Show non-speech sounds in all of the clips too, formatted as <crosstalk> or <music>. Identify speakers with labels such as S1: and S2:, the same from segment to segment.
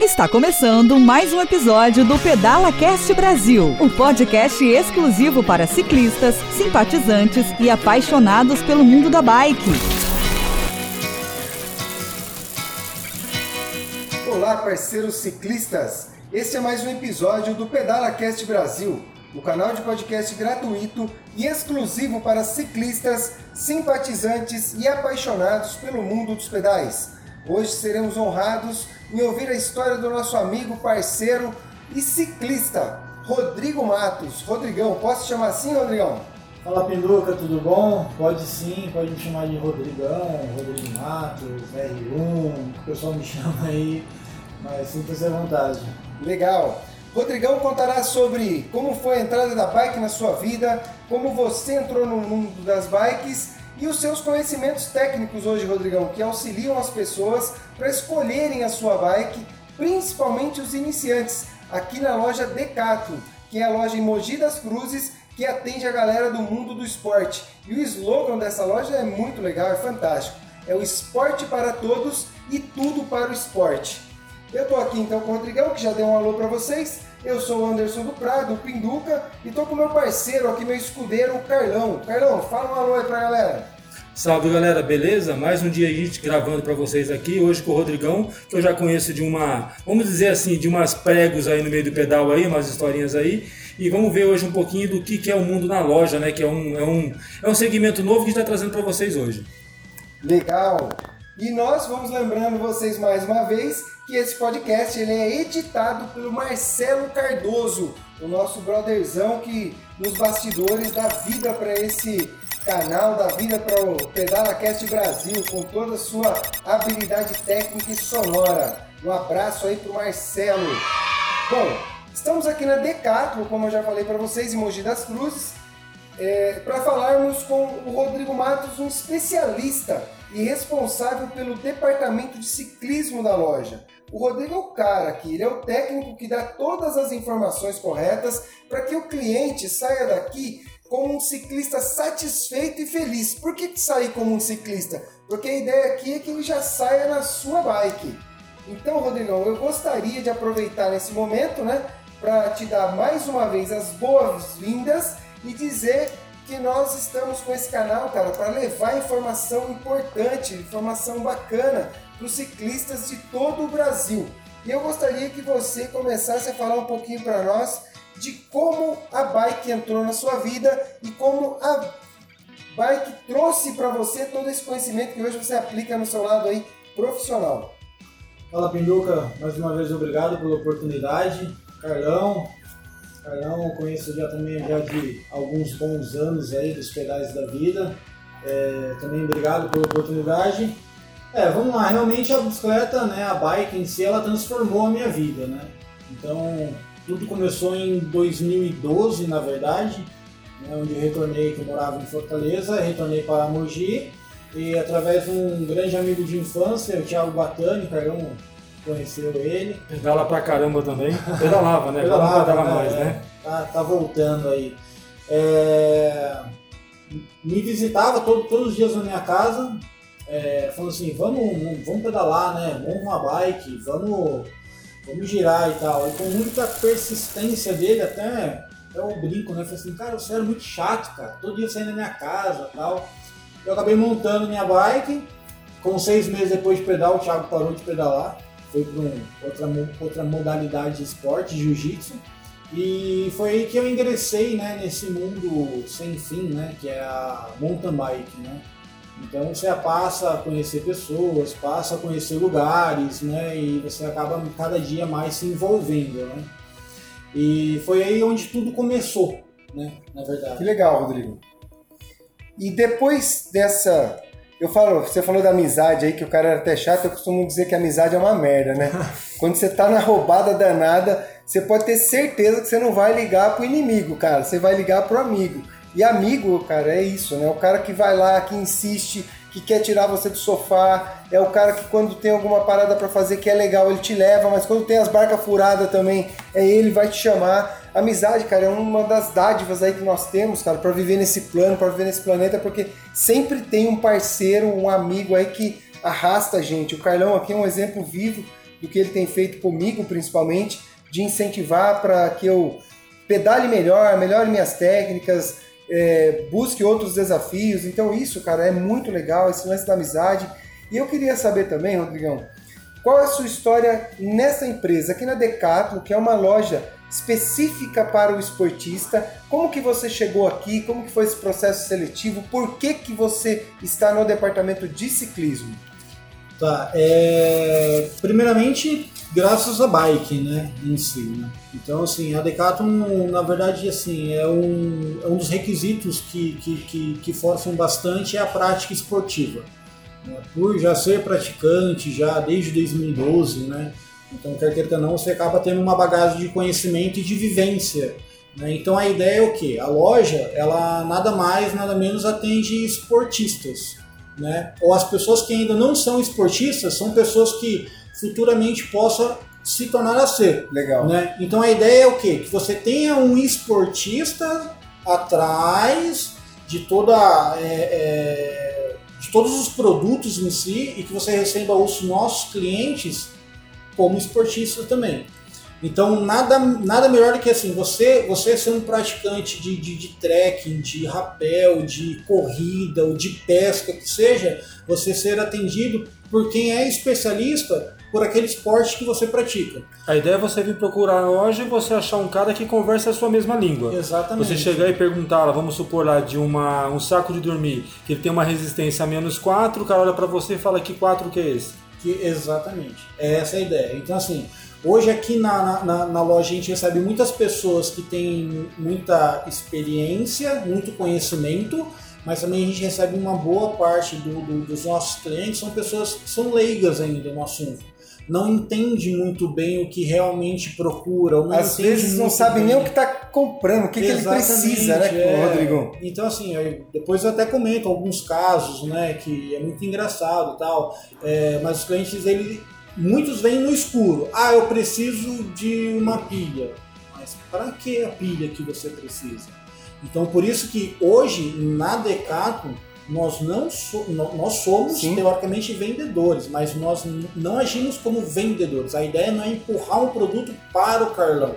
S1: Está começando mais um episódio do Pedala Cast Brasil, um podcast exclusivo para ciclistas, simpatizantes e apaixonados pelo mundo da bike.
S2: Olá, parceiros ciclistas! Este é mais um episódio do Pedala Cast Brasil, o canal de podcast gratuito e exclusivo para ciclistas, simpatizantes e apaixonados pelo mundo dos pedais. Hoje seremos honrados em ouvir a história do nosso amigo, parceiro e ciclista, Rodrigo Matos. Rodrigão, posso te chamar assim, Rodrigão?
S3: Fala Pinduca, tudo bom? Pode sim, pode me chamar de Rodrigão, Rodrigo Matos, R1, o pessoal me <laughs> chama aí, mas sinta-se à vontade.
S2: Legal. Rodrigão contará sobre como foi a entrada da bike na sua vida, como você entrou no mundo das bikes e os seus conhecimentos técnicos hoje, Rodrigão, que auxiliam as pessoas para escolherem a sua bike, principalmente os iniciantes, aqui na loja Decato, que é a loja em Mogi das Cruzes, que atende a galera do mundo do esporte. E o slogan dessa loja é muito legal, é fantástico. É o esporte para todos e tudo para o esporte. Eu estou aqui então com o Rodrigão, que já deu um alô para vocês. Eu sou o Anderson do Prado, o Pinduca, e estou com meu parceiro aqui, meu escudeiro, o Carlão. Carlão, fala um alô aí pra galera.
S4: Salve galera, beleza? Mais um dia a gente gravando para vocês aqui, hoje com o Rodrigão, que eu já conheço de uma, vamos dizer assim, de umas pregos aí no meio do pedal aí, umas historinhas aí. E vamos ver hoje um pouquinho do que, que é o mundo na loja, né? Que é um, é um, é um segmento novo que a gente está trazendo para vocês hoje.
S2: Legal! E nós vamos lembrando vocês mais uma vez que esse podcast ele é editado pelo Marcelo Cardoso, o nosso brotherzão que nos bastidores dá vida para esse canal, dá vida para o PedalaCast Brasil com toda a sua habilidade técnica e sonora. Um abraço aí para o Marcelo. Bom, estamos aqui na Decathlon, como eu já falei para vocês, em Mogi das Cruzes, é, para falarmos com o Rodrigo Matos, um especialista e responsável pelo departamento de ciclismo da loja. O Rodrigo é o cara aqui, ele é o técnico que dá todas as informações corretas para que o cliente saia daqui como um ciclista satisfeito e feliz. Por que sair como um ciclista? Porque a ideia aqui é que ele já saia na sua bike. Então, Rodrigão, eu gostaria de aproveitar nesse momento, né, para te dar mais uma vez as boas-vindas e dizer que nós estamos com esse canal, cara, para levar informação importante, informação bacana para os ciclistas de todo o Brasil. E eu gostaria que você começasse a falar um pouquinho para nós de como a bike entrou na sua vida e como a bike trouxe para você todo esse conhecimento que hoje você aplica no seu lado aí profissional.
S3: Fala Pinduca, mais uma vez obrigado pela oportunidade. Carlão, Carlão conheço já também já de alguns bons anos aí dos pedais da vida. É, também obrigado pela oportunidade. É, vamos lá, realmente a bicicleta, né, a bike em si, ela transformou a minha vida, né? Então, tudo começou em 2012, na verdade, né, onde eu retornei, que eu morava em Fortaleza, retornei para Mogi, e através de um grande amigo de infância, o Thiago Batani, Carlão conheceu ele.
S4: Pedala pra caramba também. Pedalava, né?
S3: Pedalava,
S4: pedala
S3: né?
S4: mais, né?
S3: Tá, tá voltando aí. É, me visitava todo- todos os dias na minha casa, é, falando assim, vamos, vamos pedalar, né? Vamos uma bike, vamos, vamos girar e tal. E com muita persistência dele, até, até o brinco, né? Falei assim, cara, você era muito chato, cara. Todo dia saindo da minha casa e tal. Eu acabei montando minha bike. Com seis meses depois de pedal, o Thiago parou de pedalar. Foi para um, outra, outra modalidade de esporte, jiu-jitsu. E foi aí que eu ingressei né, nesse mundo sem fim, né, que é a mountain bike. Né? Então você passa a conhecer pessoas, passa a conhecer lugares, né, e você acaba cada dia mais se envolvendo. Né? E foi aí onde tudo começou, né, na
S2: Que
S3: verdade.
S2: legal, Rodrigo. E depois dessa. Eu falo, você falou da amizade aí, que o cara era até chato, eu costumo dizer que a amizade é uma merda, né? <laughs> Quando você tá na roubada danada, você pode ter certeza que você não vai ligar pro inimigo, cara. Você vai ligar pro amigo. E amigo, cara, é isso, né? O cara que vai lá, que insiste, que quer tirar você do sofá, é o cara que quando tem alguma parada pra fazer que é legal, ele te leva, mas quando tem as barcas furadas também, é ele vai te chamar. Amizade, cara, é uma das dádivas aí que nós temos, cara, pra viver nesse plano, pra viver nesse planeta, porque sempre tem um parceiro, um amigo aí que arrasta a gente. O Carlão aqui é um exemplo vivo do que ele tem feito comigo, principalmente, de incentivar para que eu pedale melhor, melhore minhas técnicas, é, busque outros desafios. Então, isso, cara, é muito legal, esse lance da amizade. E eu queria saber também, Rodrigão, qual é a sua história nessa empresa, aqui na Decathlon, que é uma loja específica para o esportista. Como que você chegou aqui? Como que foi esse processo seletivo? Por que que você está no departamento de ciclismo?
S3: Tá, é... primeiramente graças à bike, né, em si, né? Então, assim, a Decathlon, na verdade, assim, é um, é um dos requisitos que, que, que, que forçam bastante é a prática esportiva. Né? Por já ser praticante, já desde 2012, né, então, quer queira não, você acaba tendo uma bagagem de conhecimento e de vivência. Né? Então, a ideia é o quê? A loja, ela nada mais, nada menos atende esportistas. Né? Ou as pessoas que ainda não são esportistas são pessoas que futuramente possam se tornar a ser.
S2: Legal.
S3: Né? Então, a ideia é o quê? Que você tenha um esportista atrás de toda... É, é, de todos os produtos em si e que você receba os nossos clientes como esportista também. Então, nada, nada melhor do que assim, você, você sendo um praticante de, de, de trekking, de rapel, de corrida ou de pesca, que seja, você ser atendido por quem é especialista por aquele esporte que você pratica.
S4: A ideia é você vir procurar a loja e você achar um cara que conversa a sua mesma língua.
S3: Exatamente.
S4: Você chegar e perguntar, vamos supor lá, de uma, um saco de dormir, que ele tem uma resistência a menos 4, o cara olha para você e fala que 4 que é esse?
S3: Que, exatamente. É essa a ideia. Então, assim, hoje aqui na, na, na, loja a gente recebe muitas pessoas que têm muita experiência, muito conhecimento, mas também a gente recebe uma boa parte do, do, dos nossos clientes, são pessoas que são leigas ainda no assunto não entende muito bem o que realmente procura.
S2: Às vezes não sabe bem. nem o que está comprando, o que, que ele precisa, né, é. Rodrigo?
S3: Então, assim, depois eu até comento alguns casos, né, que é muito engraçado e tal, é, mas os clientes, ele, muitos vêm no escuro. Ah, eu preciso de uma pilha. Mas para que a pilha que você precisa? Então, por isso que hoje, na Decathlon, nós não so, nós somos Sim. teoricamente vendedores, mas nós não agimos como vendedores. A ideia não é empurrar um produto para o Carlão.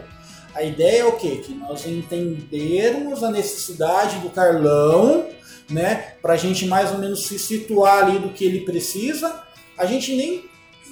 S3: A ideia é o quê? Que nós entendermos a necessidade do Carlão, né? Para a gente mais ou menos se situar ali do que ele precisa. A gente nem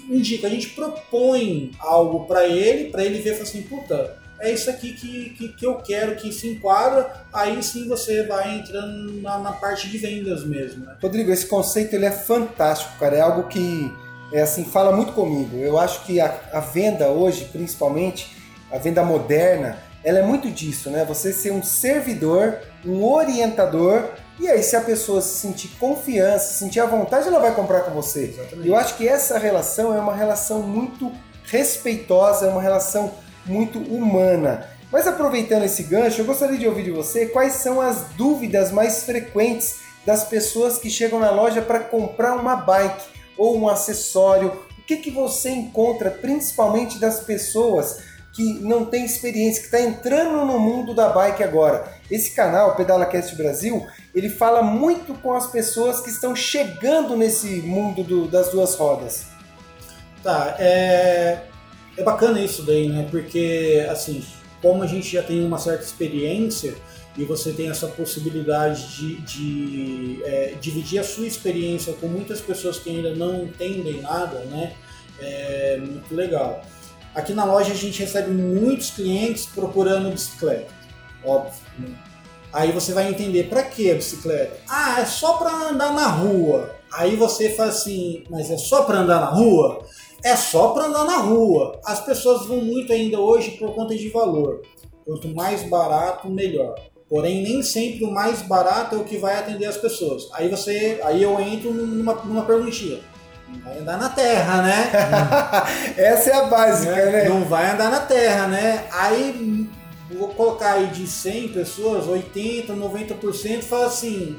S3: indica, a gente propõe algo para ele, para ele ver assim, puta, é isso aqui que, que, que, eu quero que se enquadra, aí sim você vai entrando na, na parte de vendas mesmo. Né?
S2: Rodrigo, esse conceito ele é fantástico, cara. É algo que é assim fala muito comigo. Eu acho que a, a venda hoje, principalmente a venda moderna, ela é muito disso, né? Você ser um servidor, um orientador, e aí se a pessoa se sentir confiança, sentir a vontade, ela vai comprar com você. Exatamente. Eu acho que essa relação é uma relação muito respeitosa, é uma relação muito humana. Mas aproveitando esse gancho, eu gostaria de ouvir de você quais são as dúvidas mais frequentes das pessoas que chegam na loja para comprar uma bike ou um acessório. O que, que você encontra principalmente das pessoas que não têm experiência, que está entrando no mundo da bike agora? Esse canal, Pedala Cast Brasil, ele fala muito com as pessoas que estão chegando nesse mundo do, das duas rodas.
S3: Tá, é, é bacana isso daí, né? Porque, assim, como a gente já tem uma certa experiência e você tem essa possibilidade de, de é, dividir a sua experiência com muitas pessoas que ainda não entendem nada, né? É muito legal. Aqui na loja a gente recebe muitos clientes procurando bicicleta, óbvio. Né? Aí você vai entender para que a bicicleta? Ah, é só para andar na rua. Aí você fala assim, mas é só para andar na rua? É só para andar na rua. As pessoas vão muito ainda hoje por conta de valor. Quanto mais barato, melhor. Porém, nem sempre o mais barato é o que vai atender as pessoas. Aí você, aí eu entro numa, numa perguntinha. Não vai andar na terra, né? <laughs>
S2: Essa é a básica,
S3: é,
S2: né?
S3: Não vai andar na terra, né? Aí vou colocar aí de 100 pessoas, 80, 90% fala assim: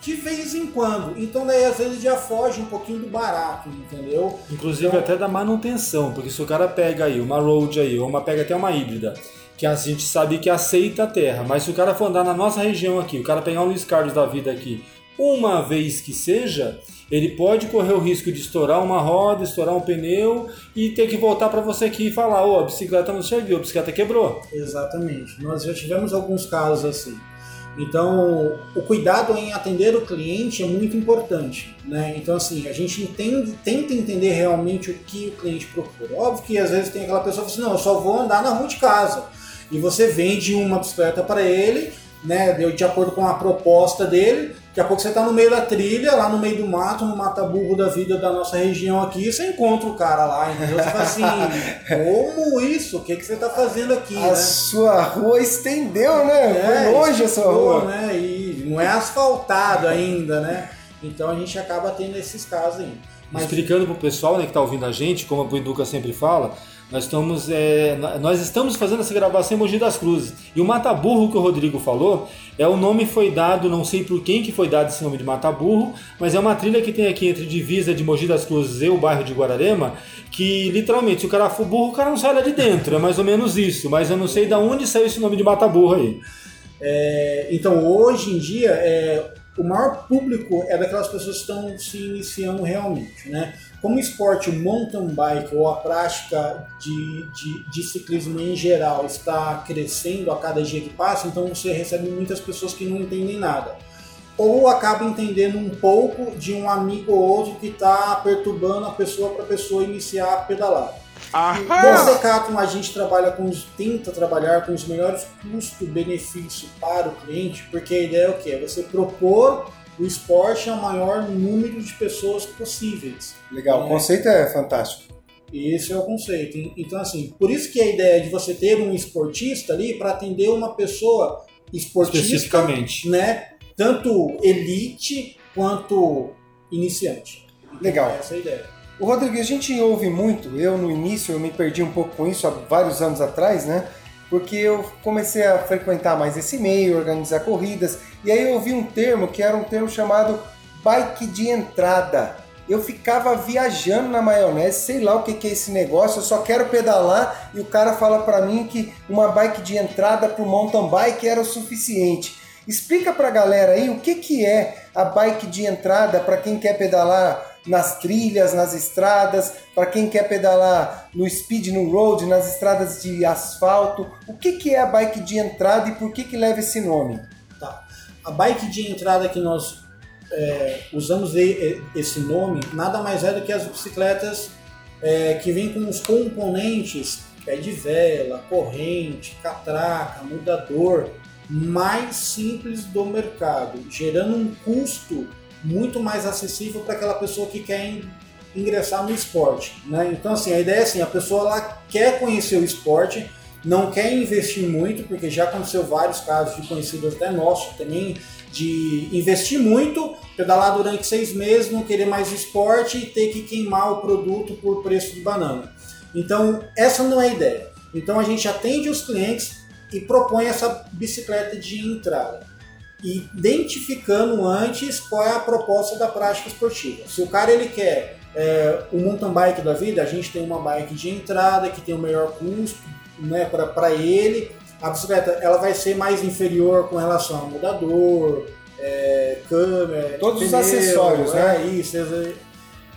S3: de vez em quando. Então daí às vezes já foge um pouquinho do barato, entendeu?
S4: Inclusive
S3: então...
S4: até da manutenção, porque se o cara pega aí uma road aí, ou uma pega até uma híbrida, que a gente sabe que aceita a terra, mas se o cara for andar na nossa região aqui, o cara pegar um Luiz Carlos da vida aqui, uma vez que seja, Ele pode correr o risco de estourar uma roda, estourar um pneu e ter que voltar para você aqui e falar: ô, oh, a bicicleta não serviu, a bicicleta quebrou.
S3: Exatamente. Nós já tivemos alguns casos assim. Então, o cuidado em atender o cliente é muito importante, né? Então, assim, a gente entende, tenta entender realmente o que o cliente procura. Óbvio que às vezes tem aquela pessoa que fala assim, não, eu só vou andar na rua de casa. E você vende uma bicicleta para ele, né, de acordo com a proposta dele, Daqui a pouco você está no meio da trilha, lá no meio do mato, no mata-burro da vida da nossa região aqui, você encontra o cara lá, entendeu? Você fala assim, <laughs> como isso? O que, que você está fazendo aqui?
S2: A né? sua rua estendeu, né? É, Foi longe a sua rua.
S3: Né? E não é asfaltado ainda, né? Então a gente acaba tendo esses casos aí.
S4: Mas... Explicando para o pessoal né, que está ouvindo a gente, como a Buiduca sempre fala, nós estamos, é, nós estamos fazendo essa gravação em Mogi das Cruzes. E o Mataburro que o Rodrigo falou, é o nome foi dado, não sei por quem que foi dado esse nome de Mataburro, mas é uma trilha que tem aqui entre divisa de Mogi das Cruzes e o bairro de Guararema, que literalmente, se o cara for burro, o cara não sai lá de dentro. É mais ou menos isso. Mas eu não sei de onde saiu esse nome de Mataburro aí.
S3: É, então, hoje em dia, é, o maior público é daquelas pessoas que estão se iniciando realmente, né? Como o esporte mountain bike ou a prática de, de, de, ciclismo em geral está crescendo a cada dia que passa, então você recebe muitas pessoas que não entendem nada. Ou acaba entendendo um pouco de um amigo ou outro que está perturbando a pessoa para a pessoa iniciar a pedalar. No Decathlon a gente trabalha com os, tenta trabalhar com os melhores custo-benefício para o cliente, porque a ideia é o que? É você propor o esporte ao maior número de pessoas possíveis.
S2: Legal, o conceito é fantástico.
S3: Esse é o conceito. Então, assim, por isso que a ideia de você ter um esportista ali para atender uma pessoa esportista,
S4: especificamente,
S3: né? Tanto elite quanto iniciante.
S2: Então, Legal.
S3: Essa é a ideia.
S2: O Rodrigo, a gente ouve muito, eu no início eu me perdi um pouco com isso há vários anos atrás, né? Porque eu comecei a frequentar mais esse meio, organizar corridas, e aí eu ouvi um termo que era um termo chamado bike de entrada. Eu ficava viajando na maionese, sei lá o que, é esse negócio, eu só quero pedalar e o cara fala para mim que uma bike de entrada para o mountain bike era o suficiente. Explica para a galera aí o que, que é a bike de entrada para quem quer pedalar nas trilhas, nas estradas, para quem quer pedalar no speed, no road, nas estradas de asfalto. O que, que é a bike de entrada e por que, que leva esse nome?
S3: Tá. A bike de entrada que nós é, usamos esse nome nada mais é do que as bicicletas é, que vêm com os componentes pé de vela, corrente, catraca, mudador mais simples do mercado, gerando um custo muito mais acessível para aquela pessoa que quer ingressar no esporte. Né? Então, assim, a ideia é assim, a pessoa quer conhecer o esporte, não quer investir muito, porque já aconteceu vários casos de conhecidos até nossos também, de investir muito, pedalar durante seis meses, não querer mais esporte e ter que queimar o produto por preço de banana. Então, essa não é a ideia. Então, a gente atende os clientes e propõe essa bicicleta de entrada identificando antes qual é a proposta da prática esportiva. Se o cara ele quer é, um mountain bike da vida, a gente tem uma bike de entrada que tem o melhor custo né, para ele. A bicicleta ela vai ser mais inferior com relação ao mudador, é, câmera,
S2: todos pneu, os acessórios, né?
S3: É, isso,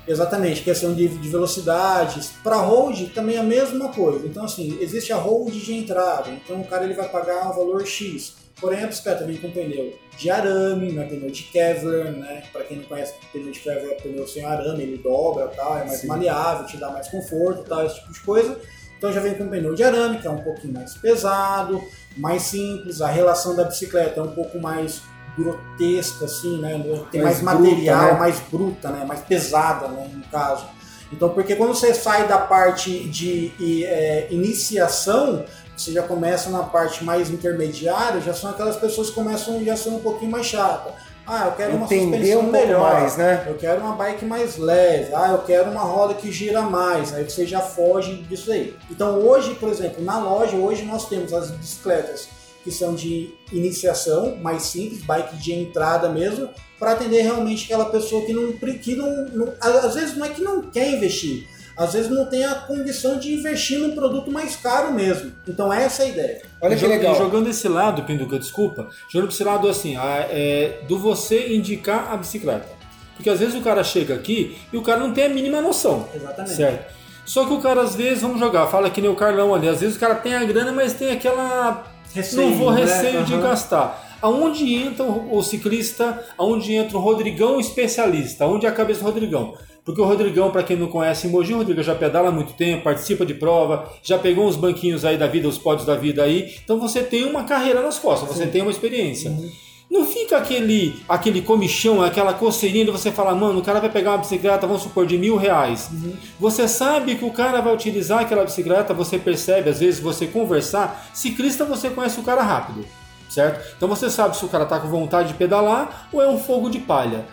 S3: exatamente, questão de, de velocidades. Para road também é a mesma coisa. Então assim, existe a road de entrada. Então o cara ele vai pagar um valor X. Porém, a bicicleta vem com pneu de arame, né, pneu de Kevlar, né? Para quem não conhece, pneu de Kevlar é pneu sem arame, ele dobra, tal, é mais Sim. maleável, te dá mais conforto, tal, esse tipo de coisa. Então já vem com pneu de arame, que é um pouquinho mais pesado, mais simples. A relação da bicicleta é um pouco mais grotesca, assim, né? Tem mais, mais material, bruta, né? mais bruta, né? Mais pesada, né? No caso. Então, porque quando você sai da parte de é, iniciação, você já começa na parte mais intermediária, já são aquelas pessoas que começam já ser um pouquinho mais chata. Ah, eu quero uma
S2: Entender
S3: suspensão
S2: um
S3: melhor,
S2: mais, né?
S3: eu quero uma bike mais leve, ah, eu quero uma roda que gira mais, aí você já foge disso aí. Então hoje, por exemplo, na loja, hoje nós temos as bicicletas que são de iniciação, mais simples, bike de entrada mesmo, para atender realmente aquela pessoa que não, que não, não, às vezes não é que não quer investir, às vezes não tem a condição de investir num produto mais caro mesmo. Então essa é a ideia.
S4: Olha que legal. Jogando esse lado, Pinduca, desculpa, jogando esse lado assim, a, é, do você indicar a bicicleta. Porque às vezes o cara chega aqui e o cara não tem a mínima noção.
S3: Exatamente.
S4: Certo. Só que o cara às vezes, vamos jogar, fala que nem o Carlão ali, às vezes o cara tem a grana, mas tem aquela.
S3: Receio,
S4: não vou
S3: né?
S4: receio de
S3: Aham.
S4: gastar. Aonde entra o, o ciclista, aonde entra o Rodrigão especialista, aonde é a cabeça do Rodrigão? Porque o Rodrigão, para quem não conhece, em Mogi, o Rodrigão já pedala há muito tempo, participa de prova, já pegou uns banquinhos aí da vida, os pódios da vida aí. Então você tem uma carreira nas costas, você tem uma experiência. Não fica aquele, aquele comichão, aquela coceirinha de você falar, mano, o cara vai pegar uma bicicleta, vamos supor, de mil reais. Você sabe que o cara vai utilizar aquela bicicleta, você percebe, às vezes você conversar. Ciclista você conhece o cara rápido, certo? Então você sabe se o cara tá com vontade de pedalar ou é um fogo de palha.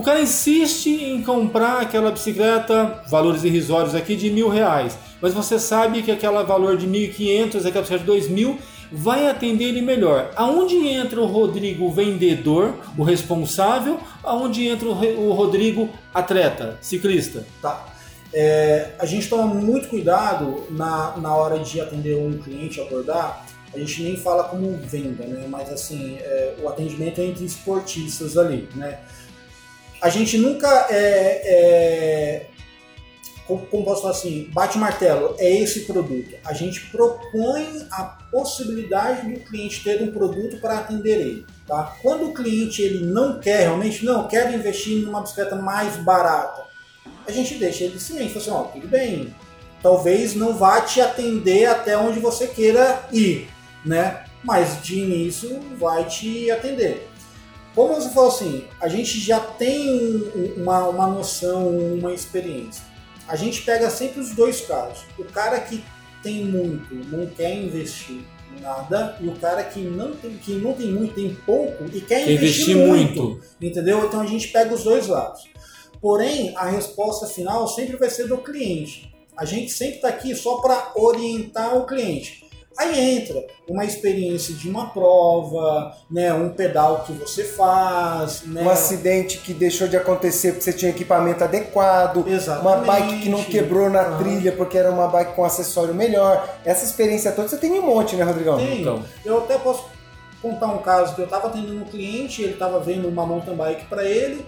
S4: O cara insiste em comprar aquela bicicleta, valores irrisórios aqui, de mil reais. Mas você sabe que aquele valor de 1.500, aquela bicicleta de dois mil, vai atender ele melhor. Aonde entra o Rodrigo vendedor, o responsável? Aonde entra o Rodrigo atleta, ciclista?
S3: Tá. É, a gente toma muito cuidado na, na hora de atender um cliente, abordar. A gente nem fala como venda, né? Mas assim, é, o atendimento é entre esportistas ali, né? A gente nunca é, é como posso falar assim, bate martelo, é esse produto. A gente propõe a possibilidade do cliente ter um produto para atender ele. Tá? Quando o cliente ele não quer realmente, não, quero investir numa bicicleta mais barata, a gente deixa ele fala assim, ó, tudo bem, talvez não vá te atender até onde você queira ir, né? Mas de início vai te atender. Como você falou assim, a gente já tem um- uma, uma noção, uma experiência. A gente pega sempre os dois casos. O cara que tem muito, não quer investir em nada, e o cara que não tem, que não tem muito, tem pouco e quer
S4: Quer
S3: investir,
S4: investir
S3: muito.
S4: muito.
S3: Entendeu? Então a gente pega os dois lados. Porém, a resposta final sempre vai ser do cliente. A gente sempre está aqui só para orientar o cliente. Aí entra uma experiência de uma prova, né, um pedal que você faz, né,
S2: Um acidente que deixou de acontecer porque você tinha equipamento adequado,
S3: Exatamente.
S2: uma bike que não quebrou na
S3: Aham.
S2: trilha porque era uma bike com acessório melhor. Essa experiência toda você tem um monte, né, Rodrigão?
S3: Tem.
S4: Então.
S3: Eu até posso contar um caso que eu estava atendendo um cliente, ele estava vendo uma mountain bike para ele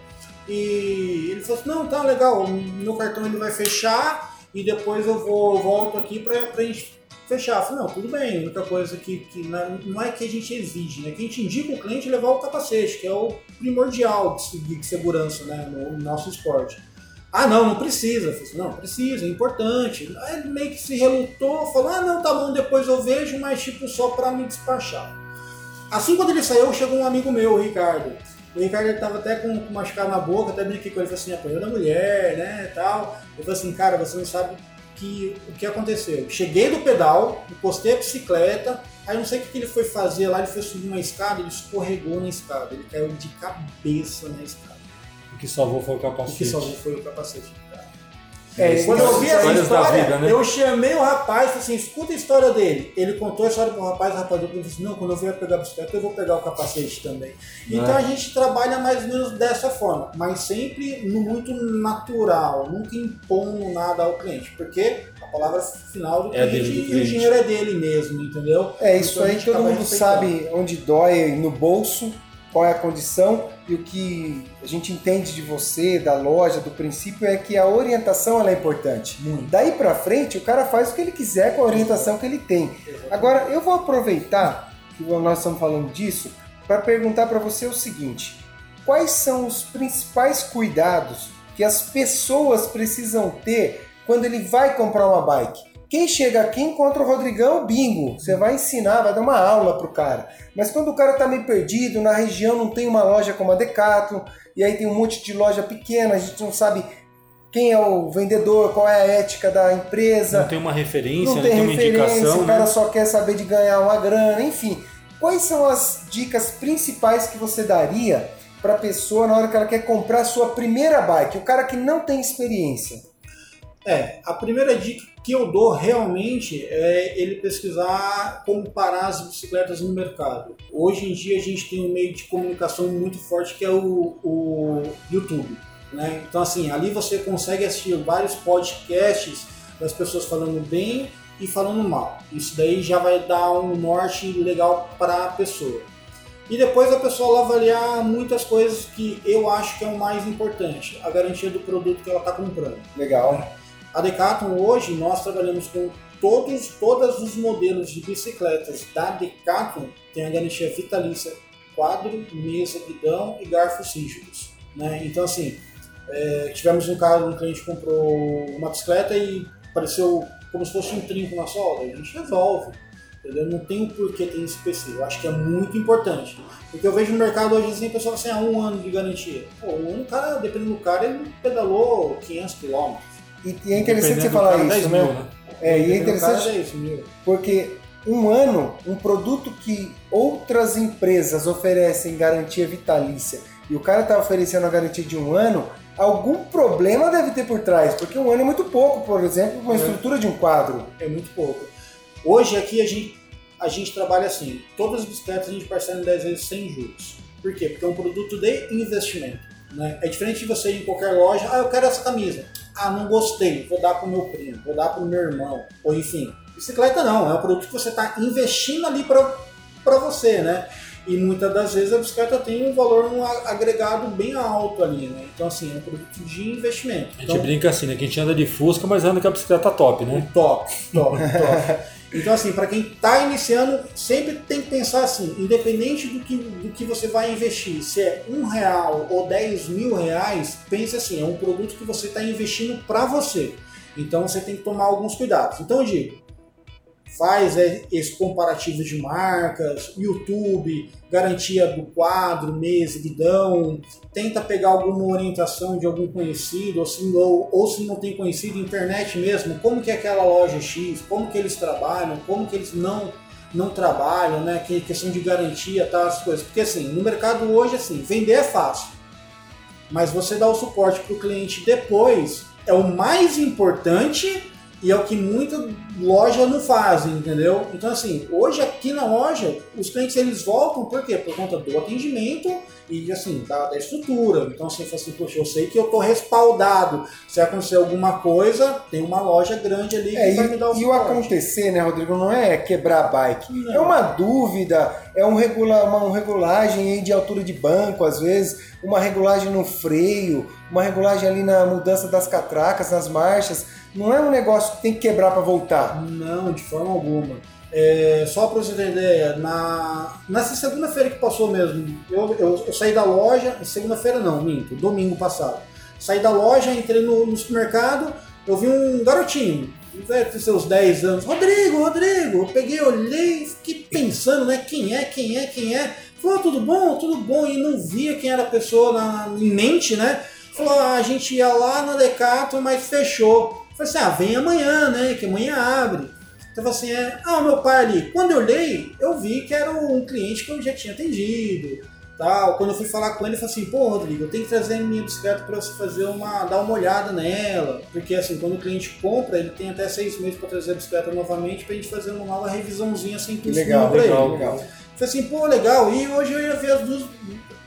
S3: e ele falou assim, não, tá legal, o meu cartão ele vai fechar e depois eu vou volto aqui para a gente fechar. Falei, não, tudo bem, a única coisa que, que não é que a gente exige, né? Que a gente indica o cliente levar o capacete, que é o primordial de, se- de segurança né? no, no nosso esporte. Ah, não, não precisa. Falei assim, não, precisa, é importante. Aí ele meio que se relutou, falou, ah, não, tá bom, depois eu vejo, mas tipo, só pra me despachar. Assim, quando ele saiu, chegou um amigo meu, o Ricardo. O Ricardo ele tava até com machucado na boca, até brinquei com ele, falei assim, apanhou da mulher, né, tal. Eu falei assim, cara, você não sabe que, o que aconteceu. Cheguei do pedal, encostei a bicicleta, aí não sei o que ele foi fazer lá, ele foi subir uma escada, ele escorregou na escada, ele caiu de cabeça na escada.
S4: O que salvou foi o
S3: O que
S4: capacete.
S3: salvou foi o capacete.
S2: É,
S3: Quando eu vi essa história,
S4: vida, né?
S3: eu chamei o rapaz, falei assim, escuta a história dele. Ele contou a história pro rapaz, o rapaz assim, não, quando eu vier pegar a bicicleta, eu vou pegar o capacete também. Então
S4: É.
S3: a gente trabalha mais ou menos dessa forma, mas sempre no muito natural, nunca impondo nada ao cliente, porque a palavra final do
S4: É
S3: cliente e o dinheiro é dele mesmo, entendeu?
S2: É, isso
S3: Então a
S2: aí
S3: gente
S2: todo mundo sabe onde dói no bolso, qual é a condição e o que a gente entende de você, da loja, do princípio é que a orientação ela é importante.
S3: Muito.
S2: Daí pra frente, o cara faz o que ele quiser com a orientação que ele tem. Agora, eu vou aproveitar que nós estamos falando disso para perguntar para você o seguinte: quais são os principais cuidados que as pessoas precisam ter quando ele vai comprar uma bike? Quem chega aqui encontra o Rodrigão, bingo. Você vai ensinar, vai dar uma aula pro cara. Mas quando o cara tá meio perdido, na região não tem uma loja como a Decathlon, e aí tem um monte de loja pequena, a gente não sabe quem é o vendedor, qual é a ética da empresa
S4: Não tem uma referência,
S2: não
S4: não
S2: tem
S4: tem uma
S2: referência,
S4: indicação,
S2: o cara
S4: né?
S2: só quer saber de ganhar uma grana, enfim. Quais são as dicas principais que você daria para a pessoa na hora que ela quer comprar a sua primeira bike? O cara que não tem experiência.
S3: É, a primeira dica que eu dou realmente é ele pesquisar como parar as bicicletas no mercado. Hoje em dia a gente tem um meio de comunicação muito forte que é o, o YouTube. Né? Então assim, ali você consegue assistir vários podcasts das pessoas falando bem e falando mal. Isso daí já vai dar um norte legal para a pessoa. E depois a pessoa avaliar muitas coisas que eu acho que é o mais importante, a garantia do produto que ela está comprando.
S2: Legal.
S3: A Decathlon hoje nós trabalhamos com todos, todos os modelos de bicicletas da Decathlon tem a garantia vitalícia quadro, mesa, guidão e garfos rígidos. Né? Então assim, é, tivemos um caso, um cliente comprou uma bicicleta e apareceu como se fosse um trinco na solda, a gente resolve. Entendeu? Não tem o porquê ter esse PC. Eu acho que é muito importante. Porque eu vejo no mercado hoje assim, pessoal assim, ah, um ano de garantia. Pô, um cara, dependendo do cara, ele pedalou 500 km.
S2: E, e é interessante você falar
S4: cara,
S2: isso,
S4: 10
S2: né?
S4: mil, né?
S2: É, e é
S3: cara,
S2: interessante
S3: mil.
S2: porque um ano, um produto que outras empresas oferecem garantia vitalícia e o cara está oferecendo a garantia de um ano, algum problema deve ter por trás, porque um ano é muito pouco, por exemplo, uma
S3: É.
S2: estrutura de um quadro.
S3: É muito pouco. Hoje aqui a gente, a gente trabalha assim, todas as bicicletas a gente parcela em 10 vezes sem juros. Por quê? Porque é um produto de investimento. Né? É diferente de você ir em qualquer loja, ah, eu quero essa camisa. Ah, não gostei, vou dar pro meu primo, vou dar pro meu irmão, ou enfim. Bicicleta não, é um produto que você está investindo ali para você, né? E muitas das vezes a bicicleta tem um valor um agregado bem alto ali, né? Então, assim, é um produto de investimento.
S4: A gente
S3: Então,
S4: brinca assim, né? Que a gente anda de Fusca, mas anda com a bicicleta top, né?
S3: Top, top, top. <laughs> Então, assim, para quem está iniciando, sempre tem que pensar assim, independente do que, do que você vai investir, se é um real ou 10 mil reais, pense assim, é um produto que você está investindo para você. Então, você tem que tomar alguns cuidados. Então, eu digo, faz é, esse comparativo de marcas, YouTube, garantia do quadro, mesa, guidão, tenta pegar alguma orientação de algum conhecido, ou se, ou, ou se não tem conhecido, internet mesmo, como que é aquela loja X, como que eles trabalham, como que eles não não trabalham, né? Que questão de garantia, tá, as coisas. Porque assim, no mercado hoje, assim, vender é fácil. Mas você dar o suporte para o cliente depois é o mais importante e é o que muita loja não fazem, entendeu? Então assim, hoje aqui na loja, os clientes eles voltam por quê? Por conta do atendimento e assim, da, da estrutura. Então assim, fala assim, poxa, eu sei que eu tô respaldado. Se acontecer alguma coisa, tem uma loja grande ali que
S2: É,
S3: vai me dar o
S2: e, e o acontecer, né, Rodrigo, não é quebrar a bike.
S3: Não.
S2: É uma dúvida, é um regula, uma, uma regulagem de altura de banco, às vezes, uma regulagem no freio, uma regulagem ali na mudança das catracas, nas marchas. Não é um negócio que tem que quebrar para voltar.
S3: Não, de forma alguma. É, só para você ter ideia, na, nessa segunda-feira que passou mesmo, eu, eu, eu saí da loja, segunda-feira não, minto, domingo passado. Saí da loja, entrei no, no supermercado, eu vi um garotinho, deve ter seus 10 anos, Rodrigo, Rodrigo, eu peguei, olhei, fiquei pensando, né, quem é, quem é, quem é. Falou, tudo bom, tudo bom, e não via quem era a pessoa na, em mente, né. Falou, ah, a gente ia lá na Decathlon, mas fechou. Falei assim, ah, vem amanhã, né, que amanhã abre. Então assim, é, ah, o meu pai ali. Quando eu olhei, eu vi que era um cliente que eu já tinha atendido. Tal. Quando eu fui falar com ele, ele falou assim, pô, Rodrigo, eu tenho que trazer minha bicicleta para você fazer uma. dar uma olhada nela. Porque assim, quando o cliente compra, ele tem até seis meses para trazer a bicicleta novamente pra gente fazer uma nova revisãozinha sem custo
S2: Legal,
S3: pra
S2: legal,
S3: ele.
S2: legal.
S3: Falei assim, pô, legal. E hoje eu ia ver as duas,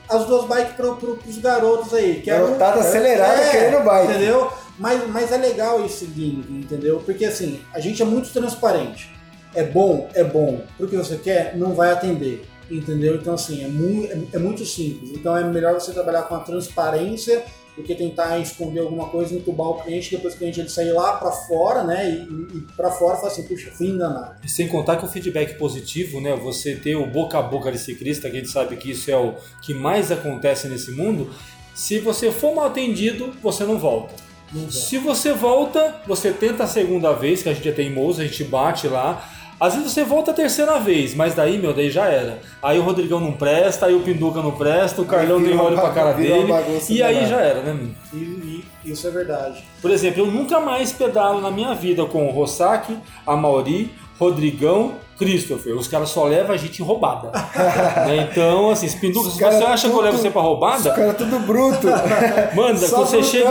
S3: as duas bikes pro, pro, pros garotos aí. Que era
S2: Garotada acelerada
S3: é,
S2: querendo bike.
S3: Entendeu? Mas, mas é legal esse gimmick, entendeu? Porque assim, a gente é muito transparente. É bom, é bom. Pro que você quer, não vai atender. Entendeu? Então, assim, é, mu é, é muito simples. Então, é melhor você trabalhar com a transparência do que tentar esconder alguma coisa, entubar o cliente, depois o cliente ele sair lá pra fora, né? E, e, pra fora fala assim, puxa, fui enganado.
S4: E sem contar que o feedback positivo, né? Você ter o boca a boca de ciclista, que a gente sabe que isso é o que mais acontece nesse mundo. Se você for mal atendido, você não volta. Se você volta, você tenta a segunda vez, que a gente é teimoso, a gente bate lá. Às vezes você volta a terceira vez, mas daí, meu, daí já era. Aí o Rodrigão não presta, aí o Pinduca não presta, o Carlão
S2: uma
S4: olha pra cara dele. E aí
S2: danada.
S4: já era, né? meu?
S3: E, e isso é verdade.
S4: Por exemplo, eu nunca mais pedalo na minha vida com o Rossac, a Mauri, Rodrigão, Christopher. Os caras só levam a gente em roubada. <laughs> Né? Então, assim, Pinduca,
S2: Os
S4: se você acha que eu
S2: tudo-
S4: levo você pra
S2: Os
S4: roubada,
S2: caras tudo bruto. <laughs>
S4: manda, quando você, chega,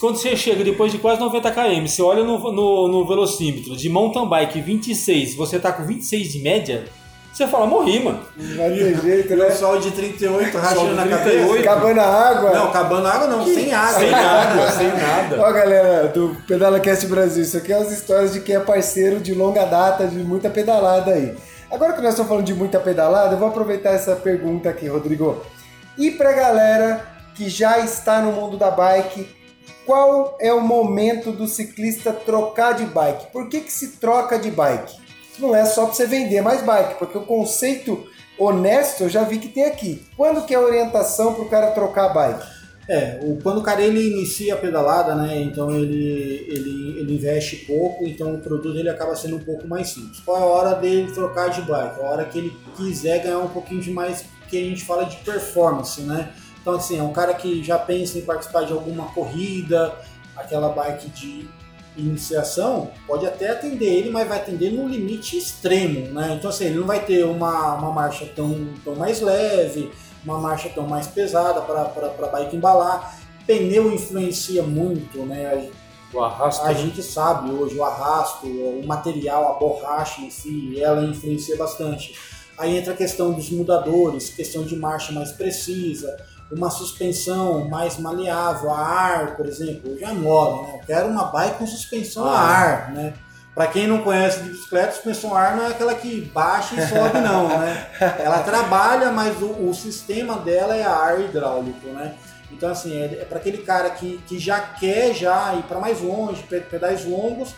S4: quando você chega depois de quase 90 km, você olha no, no, no velocímetro de mountain bike 26, você tá com 26 de média, você fala, morri, mano.
S2: Não vai ter jeito,
S3: O
S2: né?
S3: sol de 38 rachando na
S4: 38.
S3: cabeça.
S2: Acabando a água.
S3: Não, acabando a água não, sem água.
S4: Sem água, sem nada.
S2: Ó, galera do Pedala Cast Brasil, isso aqui é as histórias de quem é parceiro de longa data, de muita pedalada aí. Agora que nós estamos falando de muita pedalada, eu vou aproveitar essa pergunta aqui, Rodrigo. E pra galera que já está no mundo da bike, qual é o momento do ciclista trocar de bike? Por que, que se troca de bike? Não é só para você vender mais bike, porque o conceito honesto eu já vi que tem aqui. Quando que é a orientação para o cara trocar a bike?
S3: É, o, quando o cara ele inicia a pedalada, né, então ele, ele, ele investe pouco, então o produto ele acaba sendo um pouco mais simples. Qual é a hora dele trocar de bike? A hora que ele quiser ganhar um pouquinho de mais, que a gente fala de performance, né? Então assim, é um cara que já pensa em participar de alguma corrida, aquela bike de iniciação, pode até atender ele, mas vai atender no limite extremo, né? Então assim, ele não vai ter uma, uma marcha tão, tão mais leve, uma marcha tão mais pesada para a bike embalar. Pneu influencia muito, né?
S4: O arrasto.
S3: A gente sabe hoje o arrasto, o material, a borracha em si, ela influencia bastante. Aí entra a questão dos mudadores, questão de marcha mais precisa, uma suspensão mais maleável, a ar, por exemplo. Eu já moro, né? Eu quero uma bike com suspensão a ar, né? Para quem não conhece de bicicleta, suspensão a ar não é aquela que baixa e sobe, não, né? <laughs> Ela trabalha, mas o, o sistema dela é a ar hidráulico, né? Então, assim, é, é para aquele cara que, que já quer já ir para mais longe, pedais longos,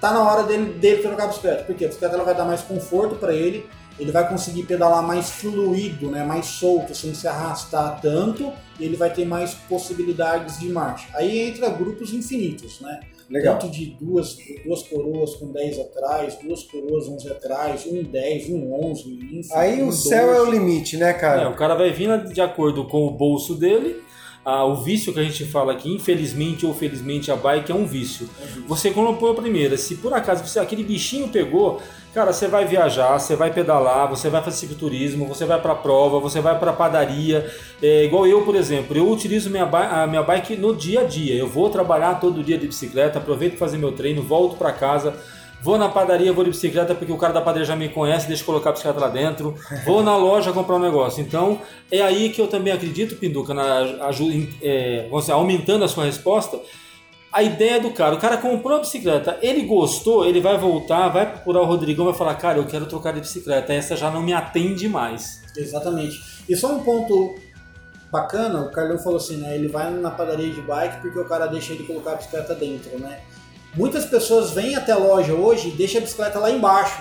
S3: tá na hora dele, dele trocar a bicicleta. Porque a bicicleta ela vai dar mais conforto para ele, ele vai conseguir pedalar mais fluido, né, mais solto, sem se arrastar tanto, e ele vai ter mais possibilidades de marcha. Aí entra grupos infinitos, né?
S2: Legal.
S3: Tanto de duas, duas coroas com 10 atrás, duas coroas 11 atrás, um 10, um 11, enfim.
S2: Aí
S3: um
S2: o céu
S3: 12.
S2: é o limite, né,
S4: É,
S2: cara?
S4: o cara vai vindo de acordo com o bolso dele. Ah, o vício que a gente fala aqui, infelizmente ou felizmente, a bike é um vício. Você comprou a primeira, se por acaso você, aquele bichinho pegou, cara, você vai viajar, você vai pedalar, você vai fazer cicloturismo, você vai pra prova, você vai pra padaria. É, igual eu, por exemplo, eu utilizo minha, a minha bike no dia a dia. Eu vou trabalhar todo dia de bicicleta, aproveito para fazer meu treino, volto pra casa. Vou na padaria, vou de bicicleta porque o cara da padaria já me conhece, deixa eu colocar a bicicleta lá dentro. Vou na loja comprar um negócio. Então, é aí que eu também acredito, Pinduca, na é, dizer, aumentando a sua resposta. A ideia do cara, o cara comprou a bicicleta, ele gostou, ele vai voltar, vai procurar o Rodrigão, vai falar, cara, eu quero trocar de bicicleta, essa já não me atende mais.
S3: Exatamente. E só um ponto bacana, o Carlão falou assim, né? Ele vai na padaria de bike porque o cara deixa ele colocar a bicicleta dentro, né? Muitas pessoas vêm até a loja hoje e deixam a bicicleta lá embaixo,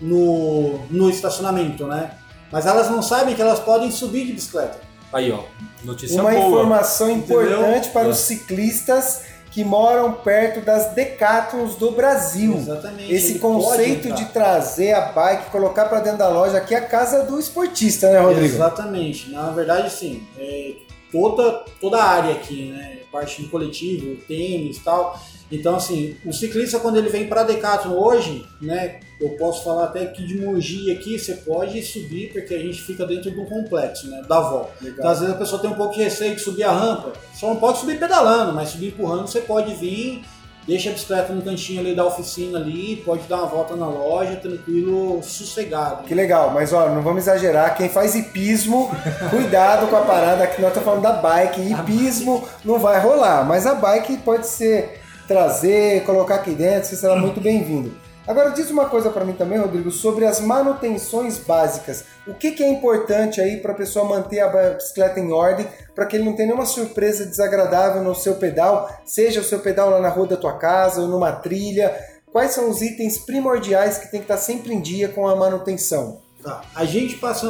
S3: no, no estacionamento, né? Mas elas não sabem que elas podem subir de bicicleta.
S4: Aí, ó, notícia
S2: Uma
S4: boa.
S2: informação importante
S3: Entendeu?
S2: para
S4: É.
S2: os ciclistas que moram perto das Decathlons do Brasil.
S3: Exatamente.
S2: Esse
S3: ele
S2: conceito de trazer a bike, colocar para dentro da loja, aqui é a casa do esportista, né, Rodrigo?
S3: Exatamente. Na verdade, sim, é, toda, toda a área aqui, né? Parte de coletivo, tênis e tal. Então, assim, o ciclista, quando ele vem para Decathlon hoje, né? Eu posso falar até que de Mogi aqui, você pode subir, porque a gente fica dentro do complexo, né? Da volta. Então, às vezes a pessoa tem um pouco de receio de subir a rampa. Só não pode subir pedalando, mas subir empurrando você pode vir, deixa a bicicleta no cantinho ali da oficina ali, pode dar uma volta na loja, tranquilo, sossegado.
S2: Que legal, mas ó, não vamos exagerar. Quem faz hipismo, <laughs> cuidado com a parada que nós estamos falando da bike. Hipismo não vai rolar, mas a bike pode ser trazer, colocar aqui dentro, você será muito bem-vindo. Agora diz uma coisa para mim também, Rodrigo, sobre as manutenções básicas. O que, que é importante aí para a pessoa manter a bicicleta em ordem, para que ele não tenha nenhuma surpresa desagradável no seu pedal, seja o seu pedal lá na rua da tua casa ou numa trilha. Quais são os itens primordiais que tem que estar sempre em dia com a manutenção?
S3: Tá. A gente passa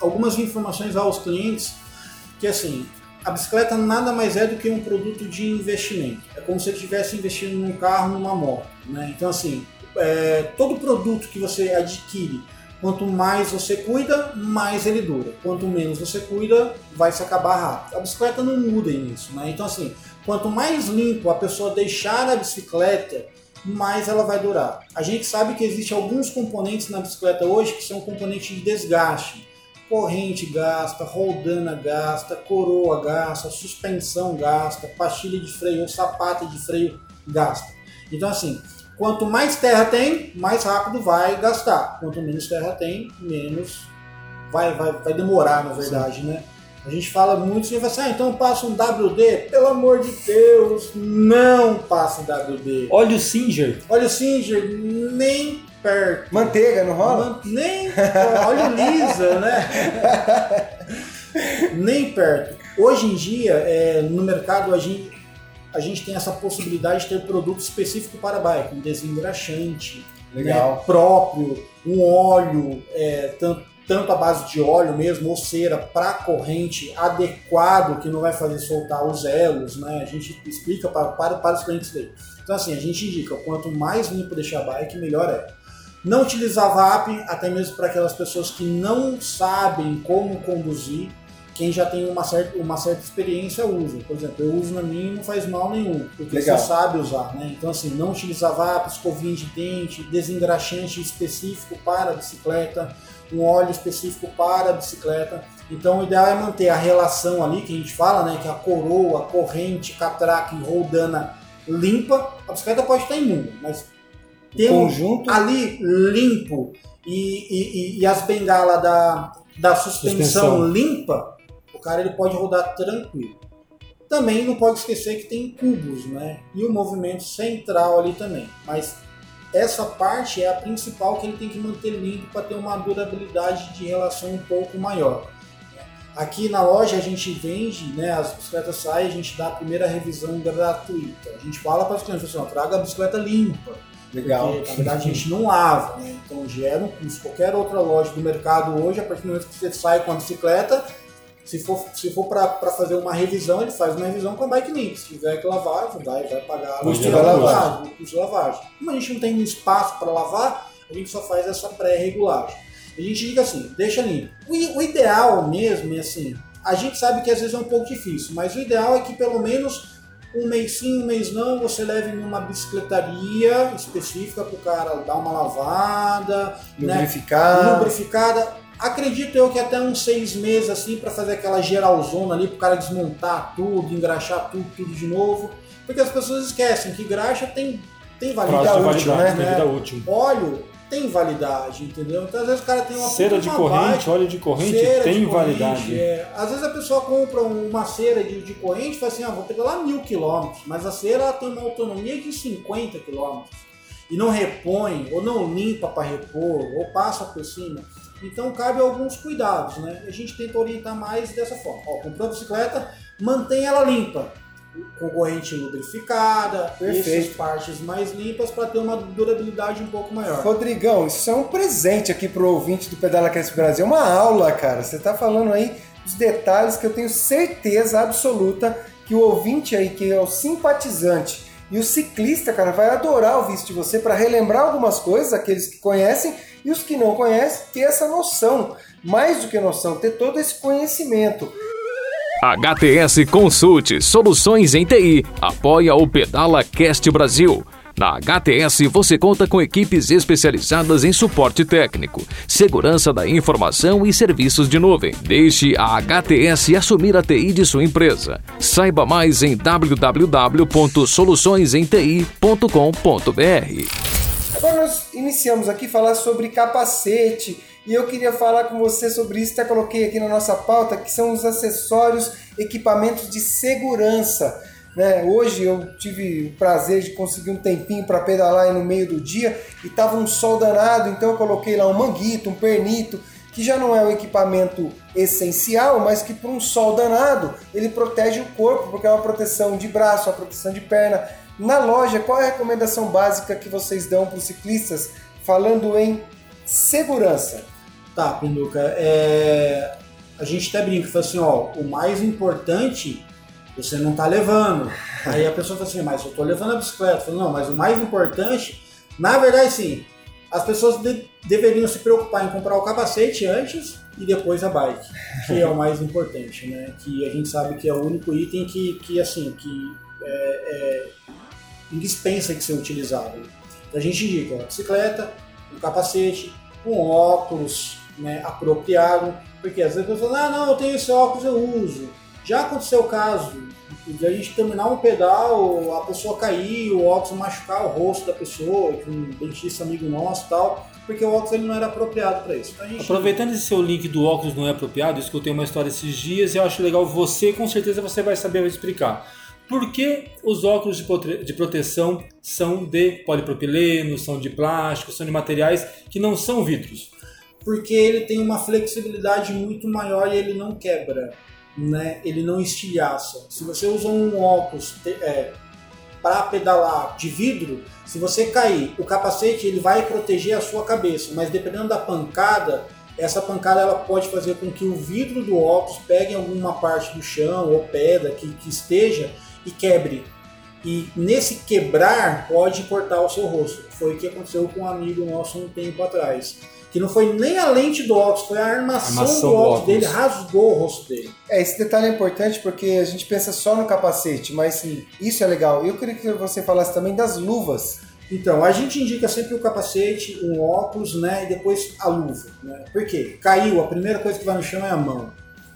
S3: algumas informações aos clientes que assim, a bicicleta nada mais é do que um produto de investimento. É como se ele estivesse investindo num carro, numa moto. Né? Então assim, é, todo produto que você adquire, quanto mais você cuida, mais ele dura. Quanto menos você cuida, vai se acabar rápido. A bicicleta não muda nisso. Né? Então assim, quanto mais limpo a pessoa deixar a bicicleta, mais ela vai durar. A gente sabe que existem alguns componentes na bicicleta hoje que são componentes de desgaste. Corrente gasta, roldana gasta, coroa gasta, suspensão gasta, pastilha de freio ou sapata de freio gasta. Então assim, quanto mais terra tem, mais rápido vai gastar. Quanto menos terra tem, menos vai, vai, vai demorar, na verdade, né? A gente fala muito, você fala assim, ah, então passa um WD? Pelo amor de Deus, não passa um WD.
S4: Olha o Singer.
S3: Olha o Singer, nem perto.
S2: Manteiga, não rola?
S3: Nem óleo lisa, né? Nem perto. Hoje em dia, é, no mercado, a gente, a gente tem essa possibilidade de ter produto específico para bike, um desengraxante
S2: Legal.
S3: né, próprio, um óleo, é, tanto, tanto a base de óleo mesmo, ou cera, para corrente adequado, que não vai fazer soltar os elos, né? A gente explica para, para, para os clientes dele. Então, assim, a gente indica, quanto mais limpo deixar a bike, melhor é. Não utilizar VAP, até mesmo para aquelas pessoas que não sabem como conduzir, quem já tem uma certa, uma certa experiência usa. Por exemplo, eu uso na minha e não faz mal nenhum, porque
S2: Legal.
S3: você sabe usar, né? Então, assim, não utilizar VAP, escovinha de dente, desengraxante específico para a bicicleta, um óleo específico para a bicicleta. Então, o ideal é manter a relação ali, que a gente fala, né? Que a coroa, a corrente, catraca e roldana limpa. A bicicleta pode estar imunda, mas ter um
S2: Conjunto.
S3: ali limpo e, e- e- as bengalas da, da suspensão,
S4: Suspensão.
S3: limpa, o cara ele pode rodar tranquilo. Também não pode esquecer que tem cubos, né? E o movimento central ali também. Mas essa parte é a principal que ele tem que manter limpo para ter uma durabilidade de relação um pouco maior. Aqui na loja a gente vende, né, as bicicletas saem, a gente dá a primeira revisão gratuita. A gente fala para os clientes assim, traga a bicicleta limpa.
S2: Legal.
S3: Porque, na verdade, a gente não lava, né? Então gera um custo. Qualquer outra loja do mercado hoje, a partir do momento que você sai com a bicicleta, se for, se for para fazer uma revisão, ele faz uma revisão com a bike limpa. Se tiver que lavar, vai, vai pagar
S2: Custo da
S3: lavagem, custo da lavagem. Como a gente não tem um espaço para lavar, a gente só faz essa pré-regulagem. A gente diga assim, deixa limpo. O, o ideal mesmo é assim, a gente sabe que às vezes é um pouco difícil, mas o ideal é que pelo menos um mês sim, um mês não, você leve numa bicicletaria específica para o cara dar uma lavada, né?
S2: Lubrificar.
S3: lubrificada. Acredito eu que até uns seis meses assim para fazer aquela geralzona ali para o cara desmontar tudo, engraxar tudo, tudo de novo. Porque as pessoas esquecem que graxa tem, tem validade.
S4: de
S2: útil,
S4: validade,
S3: né?
S4: tem vida útil.
S3: Óleo tem validade, entendeu? Então às vezes o cara tem uma
S4: Cera de corrente,
S3: bike,
S4: óleo de corrente tem
S3: de corrente,
S4: validade.
S3: é. Às vezes a pessoa compra uma cera de, de corrente e fala assim, ah, vou pedalar mil quilômetros, mas a cera tem uma autonomia de 50 quilômetros e não repõe, ou não limpa para repor, ou passa por cima. Então cabe alguns cuidados, né? A gente tenta orientar mais dessa forma. Ó, comprou a bicicleta, mantém ela limpa, com corrente lubrificada,
S2: Perfeito.
S3: essas partes mais limpas para ter uma durabilidade um pouco maior.
S2: Rodrigão, isso é um presente aqui pro ouvinte do Pedala Cast Brasil. É uma aula, cara. Você tá falando aí os detalhes que eu tenho certeza absoluta que o ouvinte aí, que é o simpatizante e o ciclista, cara, vai adorar ouvir isso de você para relembrar algumas coisas, aqueles que conhecem e os que não conhecem, ter essa noção. Mais do que noção, ter todo esse conhecimento.
S5: HTS Consulte Soluções em TI apoia o Pedala Cast Brasil. Na HTS você conta com equipes especializadas em suporte técnico, segurança da informação e serviços de nuvem. Deixe a HTS assumir a TI de sua empresa. Saiba mais em www.soluçõesenti.com.br.
S2: Agora nós iniciamos aqui falar sobre capacete e eu queria falar com você sobre isso, até coloquei aqui na nossa pauta, que são os acessórios, equipamentos de segurança. Né? Hoje eu tive o prazer de conseguir um tempinho para pedalar no meio do dia e tava um sol danado, então eu coloquei lá um manguito, um pernito, que já não é um equipamento essencial, mas que por um sol danado ele protege o corpo, porque é uma proteção de braço, uma proteção de perna. Na loja, qual é a recomendação básica que vocês dão para os ciclistas falando em segurança?
S3: Tá, Pinduca, é... a gente até brinca, fala assim, ó, o mais importante você não tá levando. <laughs> Aí a pessoa fala assim, mas eu tô levando a bicicleta. Eu falo, não, mas o mais importante, na verdade sim, as pessoas de- deveriam se preocupar em comprar o capacete antes e depois a bike, que é o <laughs> mais importante, né? Que a gente sabe que é o único item que, que assim, que é, é indispensa de ser utilizado. Então a gente indica a bicicleta, um capacete, um óculos né, apropriado, porque às vezes a pessoa fala, ah não, eu tenho esse óculos, eu uso. Já aconteceu o caso de a gente terminar um pedal, a pessoa cair, o óculos machucar o rosto da pessoa, que um dentista amigo nosso tal, porque o óculos ele não era apropriado para isso. Então, gente
S4: Aproveitando esse seu link do óculos não é apropriado, eu escutei uma história esses dias e eu acho legal você, com certeza você vai saber explicar. Por que os óculos de proteção são de polipropileno, são de plástico, são de materiais que não são vidros?
S3: Porque ele tem uma flexibilidade muito maior e ele não quebra, né? ele não estilhaça. Se você usa um óculos é, para pedalar de vidro, se você cair, o capacete ele vai proteger a sua cabeça, mas dependendo da pancada, essa pancada ela pode fazer com que o vidro do óculos pegue alguma parte do chão ou pedra que, que esteja e quebre. E nesse quebrar pode cortar o seu rosto. Foi o que aconteceu com um amigo nosso um tempo atrás. Que não foi nem a lente do óculos, foi a armação, armação do, óculos, dele, rasgou o rosto dele.
S2: É, esse detalhe é importante porque a gente pensa só no capacete, mas Sim. isso é legal. Eu queria que você falasse também das luvas.
S3: Então, a gente indica sempre o capacete, o óculos, né, e depois a luva. Né? Por quê? Caiu, a primeira coisa que vai no chão é a mão.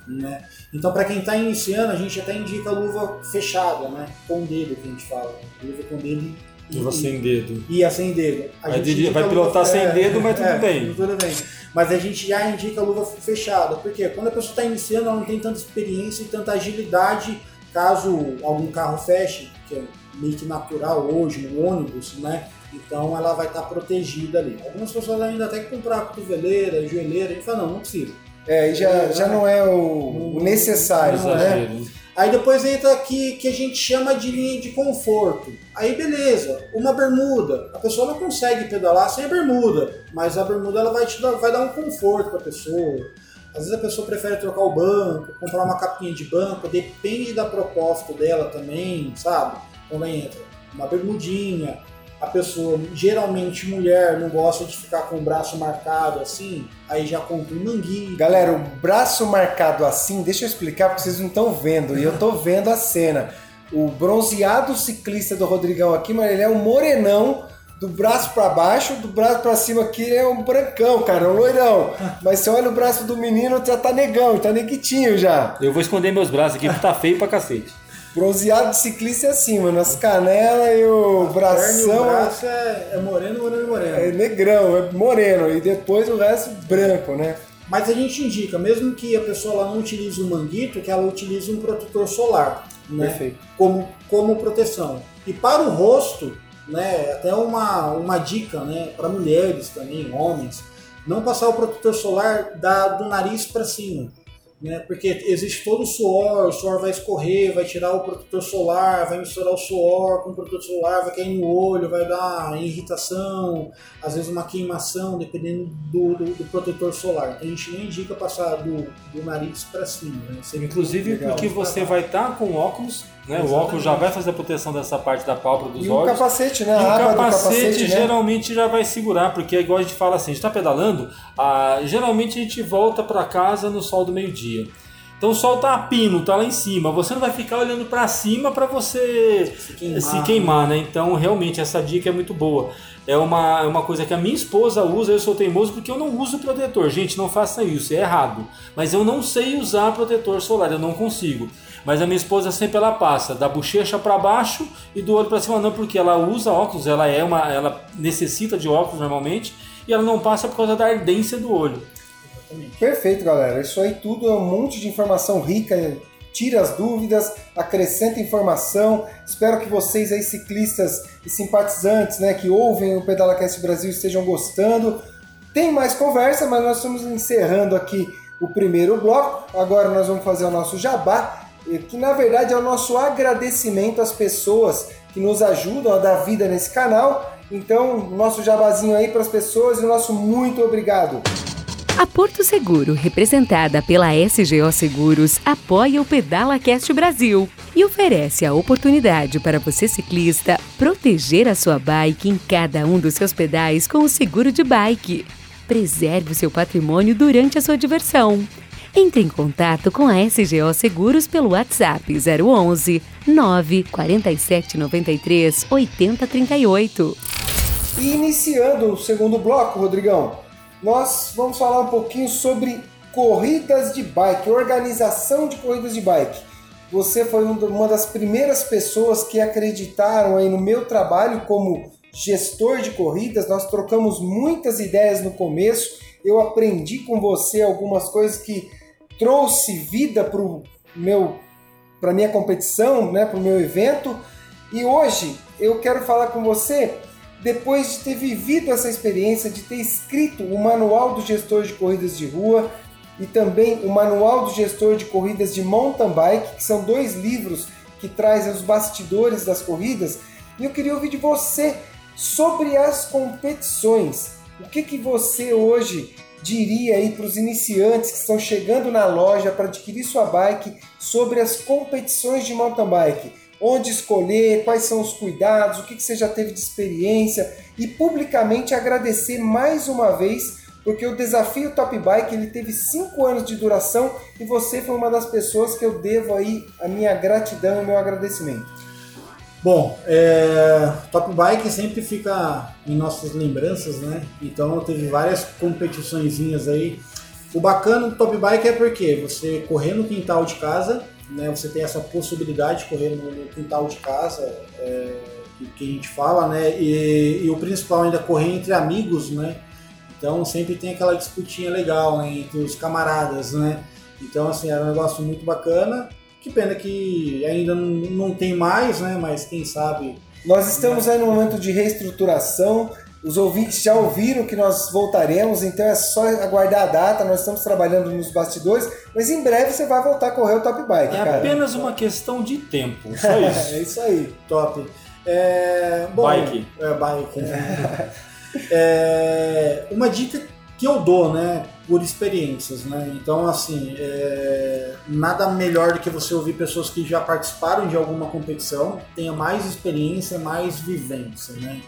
S3: Né? Então, para quem está iniciando, a gente até indica a luva fechada, né? Com dedo que a gente fala. Luva com dedo.
S4: Luva sem dedo.
S3: E a sem dedo. A
S4: vai, vai pilotar luva, sem é, dedo, mas tudo
S3: é,
S4: bem.
S3: Tudo bem. Mas a gente já indica a luva fechada. Porque quando a pessoa está iniciando, ela não tem tanta experiência e tanta agilidade caso algum carro feche, que é meio que natural hoje, no ônibus, né? Então ela vai estar tá protegida ali. Algumas pessoas ainda até que comprar cotoveleira, joelheira, a gente fala, não, não precisa.
S2: É, já, já não é o, o necessário, não né? né?
S3: Aí depois entra aqui que a gente chama de linha de conforto. Aí beleza, uma bermuda. A pessoa não consegue pedalar sem a bermuda, mas a bermuda ela vai te dar, vai dar um conforto para a pessoa. Às vezes a pessoa prefere trocar o banco, comprar uma capinha de banco, depende da proposta dela também, sabe? Quando entra uma bermudinha, a pessoa, geralmente mulher, não gosta de ficar com o braço marcado assim, aí já compra um manguinho.
S2: Galera, o braço marcado assim, deixa eu explicar porque vocês não estão vendo, e eu tô vendo a cena. O bronzeado ciclista do Rodrigão aqui, mas ele é um morenão do braço para baixo, do braço para cima aqui é um brancão, cara, um loirão. Mas você olha o braço do menino, já tá negão, tá neguitinho já.
S4: Eu vou esconder meus braços aqui porque tá feio pra cacete.
S2: Bronzeado de ciclista é assim, mano. As canelas e o a bração.
S3: o braço é, é moreno, moreno, moreno.
S2: É negrão, é moreno. E depois o resto branco, né?
S3: Mas a gente indica, mesmo que a pessoa não utilize um manguito, que ela utilize um protetor solar. Né? Perfeito. Como, como proteção. E para o rosto, né, até uma, uma dica né, para mulheres também, homens, não passar o protetor solar da, do nariz para cima né? Porque existe todo o suor, o suor vai escorrer, vai tirar o protetor solar, vai misturar o suor com o protetor solar, vai cair no olho, vai dar irritação, às vezes uma queimação, dependendo do, do, do protetor solar. Então a gente nem indica passar do, do nariz para cima. Né?
S4: Inclusive porque você vai estar tá com óculos né? O óculos já vai fazer a proteção dessa parte da pálpebra dos
S2: e
S4: olhos.
S2: E o capacete, né?
S4: E o capacete, capacete né? geralmente já vai segurar, porque é igual a gente fala assim, a gente está pedalando, ah, geralmente a gente volta para casa no sol do meio-dia. Então o sol tá a pino, tá lá em cima. Você não vai ficar olhando para cima para você se queimar. se queimar, né? Então realmente essa dica é muito boa. É uma, é uma coisa que a minha esposa usa, eu sou teimoso porque eu não uso protetor. Gente, não faça isso, é errado. Mas eu não sei usar protetor solar, eu não consigo. Mas a minha esposa sempre ela passa da bochecha para baixo e do olho para cima não, porque ela usa óculos, ela é uma, ela necessita de óculos normalmente e ela não passa por causa da ardência do olho.
S2: Perfeito, galera. Isso aí tudo é um monte de informação rica. Tira as dúvidas, acrescenta informação. Espero que vocês aí, ciclistas e simpatizantes, né, que ouvem o PedalaCast Brasil, estejam gostando. Tem mais conversa, mas nós estamos encerrando aqui o primeiro bloco. Agora nós vamos fazer o nosso jabá que na verdade é o nosso agradecimento às pessoas que nos ajudam a dar vida nesse canal. Então, nosso jabazinho aí para as pessoas e o nosso muito obrigado.
S6: A Porto Seguro, representada pela SGO Seguros, apoia o Pedala Cast Brasil e oferece a oportunidade para você ciclista proteger a sua bike em cada um dos seus pedais com o seguro de bike. Preserve o seu patrimônio durante a sua diversão. Entre em contato com a SGO Seguros pelo WhatsApp 011 947 93 8038.
S2: E iniciando o segundo bloco, Rodrigão, nós vamos falar um pouquinho sobre corridas de bike, organização de corridas de bike. Você foi uma das primeiras pessoas que acreditaram aí no meu trabalho como gestor de corridas. Nós trocamos muitas ideias no começo. Eu aprendi com você algumas coisas que trouxe vida para meu para minha competição, né, para o meu evento. E hoje eu quero falar com você depois de ter vivido essa experiência, de ter escrito o Manual do Gestor de Corridas de Rua e também o Manual do Gestor de Corridas de Mountain Bike, que são dois livros que trazem os bastidores das corridas. E eu queria ouvir de você sobre as competições. O que, que você hoje diria aí para os iniciantes que estão chegando na loja para adquirir sua bike sobre as competições de mountain bike? Onde escolher, quais são os cuidados, o que, você já teve de experiência e publicamente agradecer mais uma vez porque o desafio Top Bike ele teve cinco anos de duração e você foi uma das pessoas que eu devo aí a minha gratidão e meu agradecimento.
S3: Bom, é, Top Bike sempre fica em nossas lembranças, né? Então teve várias competiçõezinhas aí. O bacana do Top Bike é porque você correr no quintal de casa, né? Você tem essa possibilidade de correr no, quintal de casa, é, que a gente fala, né? E, e o principal ainda correr entre amigos, né? Então sempre tem aquela disputinha legal né, entre os camaradas, né? Então assim, era um negócio muito bacana. Que pena que ainda não, não tem mais, né? Mas quem sabe.
S2: Nós estamos aí no momento de reestruturação. Os ouvintes já ouviram que nós voltaremos, então é só aguardar a data. Nós estamos trabalhando nos bastidores, mas em breve você vai voltar a correr o Top Bike.
S4: É
S2: cara.
S4: apenas uma questão de tempo, só <laughs> isso.
S2: é isso aí.
S3: Top. É, bom,
S4: Bike.
S3: É, bike. <laughs> É, uma dica que eu dou, né, por experiências, né? Então, assim, é, nada melhor do que você ouvir pessoas que já participaram de alguma competição, tenha mais experiência, mais vivência, né?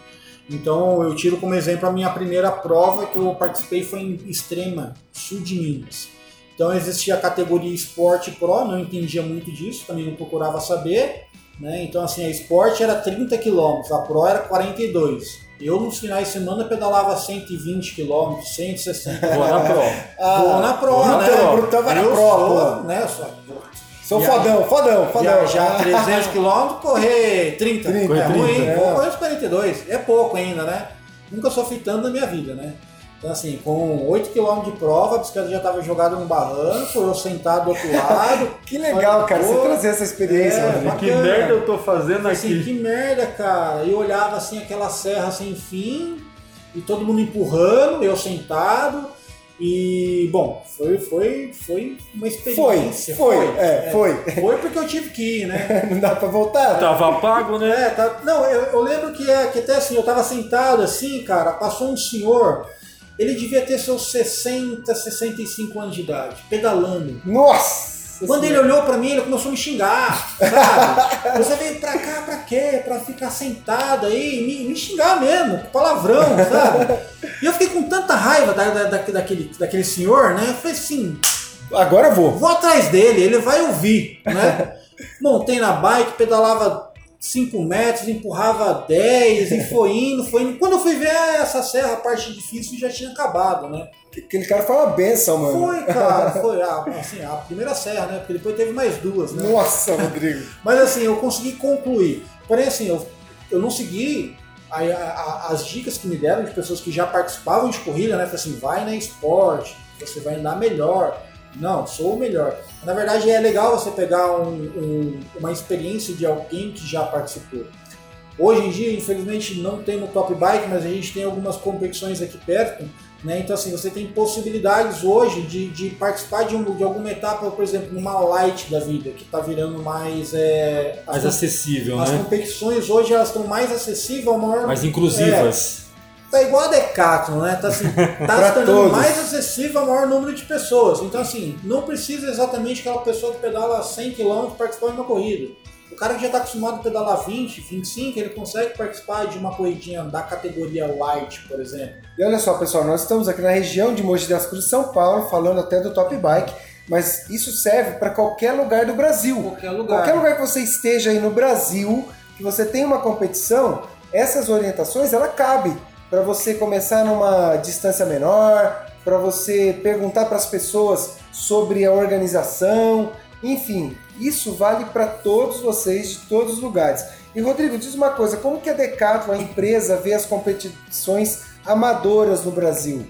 S3: Então, eu tiro como exemplo a minha primeira prova que eu participei foi em Extrema, sul de Minas. Então, existia a categoria Esporte Pro, não entendia muito disso, também não procurava saber, né? Então, assim, a Esporte era 30 km, a Pro era 42. Eu, nos finais de semana, pedalava 120 km, 160
S4: Vou na Pro.
S3: Vou na Pro,
S2: Então,
S3: né?
S2: Vai na
S3: eu
S2: Pro,
S3: sou,
S2: pô.
S3: né? Sou,
S2: Sou
S3: Viaja-
S2: fodão, fodão, fodão.
S3: viajar 300 km, correr 30.
S2: 30,
S3: é ruim,
S2: 30,
S3: vou
S2: é.
S3: correr os 42. É pouco ainda, né? Nunca sofri tanto na minha vida, né? Então, assim, com 8 km de prova, a bicicleta já estava jogada no barranco, eu sentado do outro lado. <laughs>
S2: Que legal, cara, você trazer essa experiência.
S3: é.
S4: Que merda eu tô fazendo
S3: Assim,
S4: aqui?
S3: que merda, cara. E olhava assim aquela serra sem fim, e todo mundo empurrando, eu sentado. E bom, foi, foi, foi uma
S2: Foi,
S3: experiência.
S2: foi, é, foi.
S3: Foi porque eu tive que ir, né? <laughs>
S2: Não dá pra voltar?
S4: Tava pago, né?
S3: É, tá, não, eu, eu lembro que, é, que até assim, eu tava sentado assim, cara, passou um senhor, ele devia ter seus 60, 65 anos de idade, pedalando.
S2: Nossa!
S3: Quando ele olhou pra mim, ele começou a me xingar, sabe? Você veio pra cá pra quê? Pra ficar sentado aí, me, me xingar mesmo, palavrão, sabe? E eu fiquei com tanta raiva da, da- da- daquele, daquele senhor, né? Eu falei assim,
S2: Agora eu vou.
S3: vou atrás dele, ele vai ouvir, né? Montei na bike, pedalava 5 metros, empurrava 10 e foi indo, foi indo. Quando eu fui ver ah, essa serra, a parte difícil já tinha acabado, né?
S2: Aquele cara foi uma benção, mano.
S3: Foi, cara, <laughs> foi a, assim, a primeira serra, né? Porque depois teve mais duas, né?
S2: Nossa, <laughs> Rodrigo.
S3: Mas assim, eu consegui concluir. Porém, assim, eu, eu não segui a- a- as dicas que me deram de pessoas que já participavam de corrida, né? Falei assim, vai na esporte, você vai andar melhor. Não, sou o melhor. Na verdade, é legal você pegar um- um- uma experiência de alguém que já participou. Hoje em dia, infelizmente, não tem no Top Bike, mas a gente tem algumas competições aqui perto. Né? Então, assim, você tem possibilidades hoje de, de participar de, um- de alguma etapa, por exemplo, numa light da vida, que está virando mais. É,
S4: Mais
S3: as,
S4: acessível,
S3: as
S4: né?
S3: competições hoje elas estão mais acessíveis ao maior.
S4: Mais inclusivas.
S3: Tá igual a Decathlon, né? Tá, assim, <laughs> tá se tornando mais acessível ao maior número de pessoas. Então, assim, não precisa exatamente aquela pessoa que pedala 100 km participar de uma corrida. O cara que já está acostumado a pedalar 20, 25, ele consegue participar de uma corridinha da categoria light, por exemplo.
S2: E olha só, pessoal, nós estamos aqui na região de Mogi das Cruzes, São Paulo, falando até do Top Bike, mas isso serve para qualquer lugar do Brasil.
S3: Qualquer lugar.
S2: Qualquer lugar que você esteja aí no Brasil, que você tem uma competição, essas orientações ela cabe para você começar numa distância menor, para você perguntar para as pessoas sobre a organização, enfim, isso vale para todos vocês de todos os lugares. E Rodrigo, diz uma coisa, como que a Decathlon, a empresa, vê as competições amadoras no Brasil?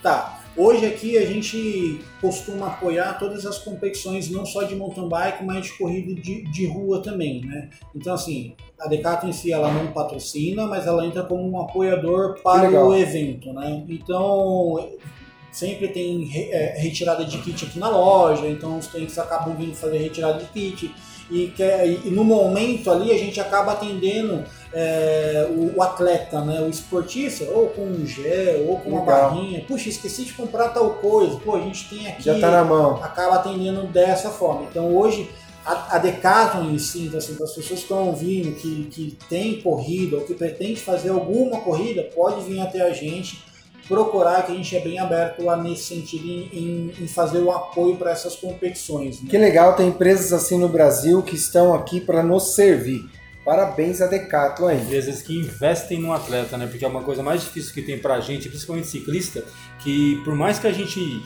S3: Tá. Hoje aqui a gente costuma apoiar todas as competições, não só de mountain bike, mas de corrida de, de rua também, né? Então assim, a Decathlon em si ela não patrocina, mas ela entra como um apoiador para o evento, né? Então sempre tem é, retirada de kit aqui na loja, então os clientes acabam vindo fazer retirada de kit e, quer, e no momento ali a gente acaba atendendo é, o, o, atleta, né, o esportista, ou com um gel, ou com uma barrinha. Puxa, esqueci de comprar tal coisa. Pô, a gente tem aqui.
S2: Já tá na mão.
S3: Acaba atendendo dessa forma. Então hoje a, a Decathlon em si, então, assim, para as pessoas que estão ouvindo, que, que tem corrida ou que pretende fazer alguma corrida, pode vir até a gente procurar que a gente é bem aberto lá nesse sentido em, em fazer o apoio para essas competições.
S2: Né? Que legal, tem empresas assim no Brasil que estão aqui para nos servir. Parabéns a Decathlon aí.
S4: Empresas que investem no atleta, né? Porque é uma coisa mais difícil que tem para a gente, principalmente ciclista, que por mais que a gente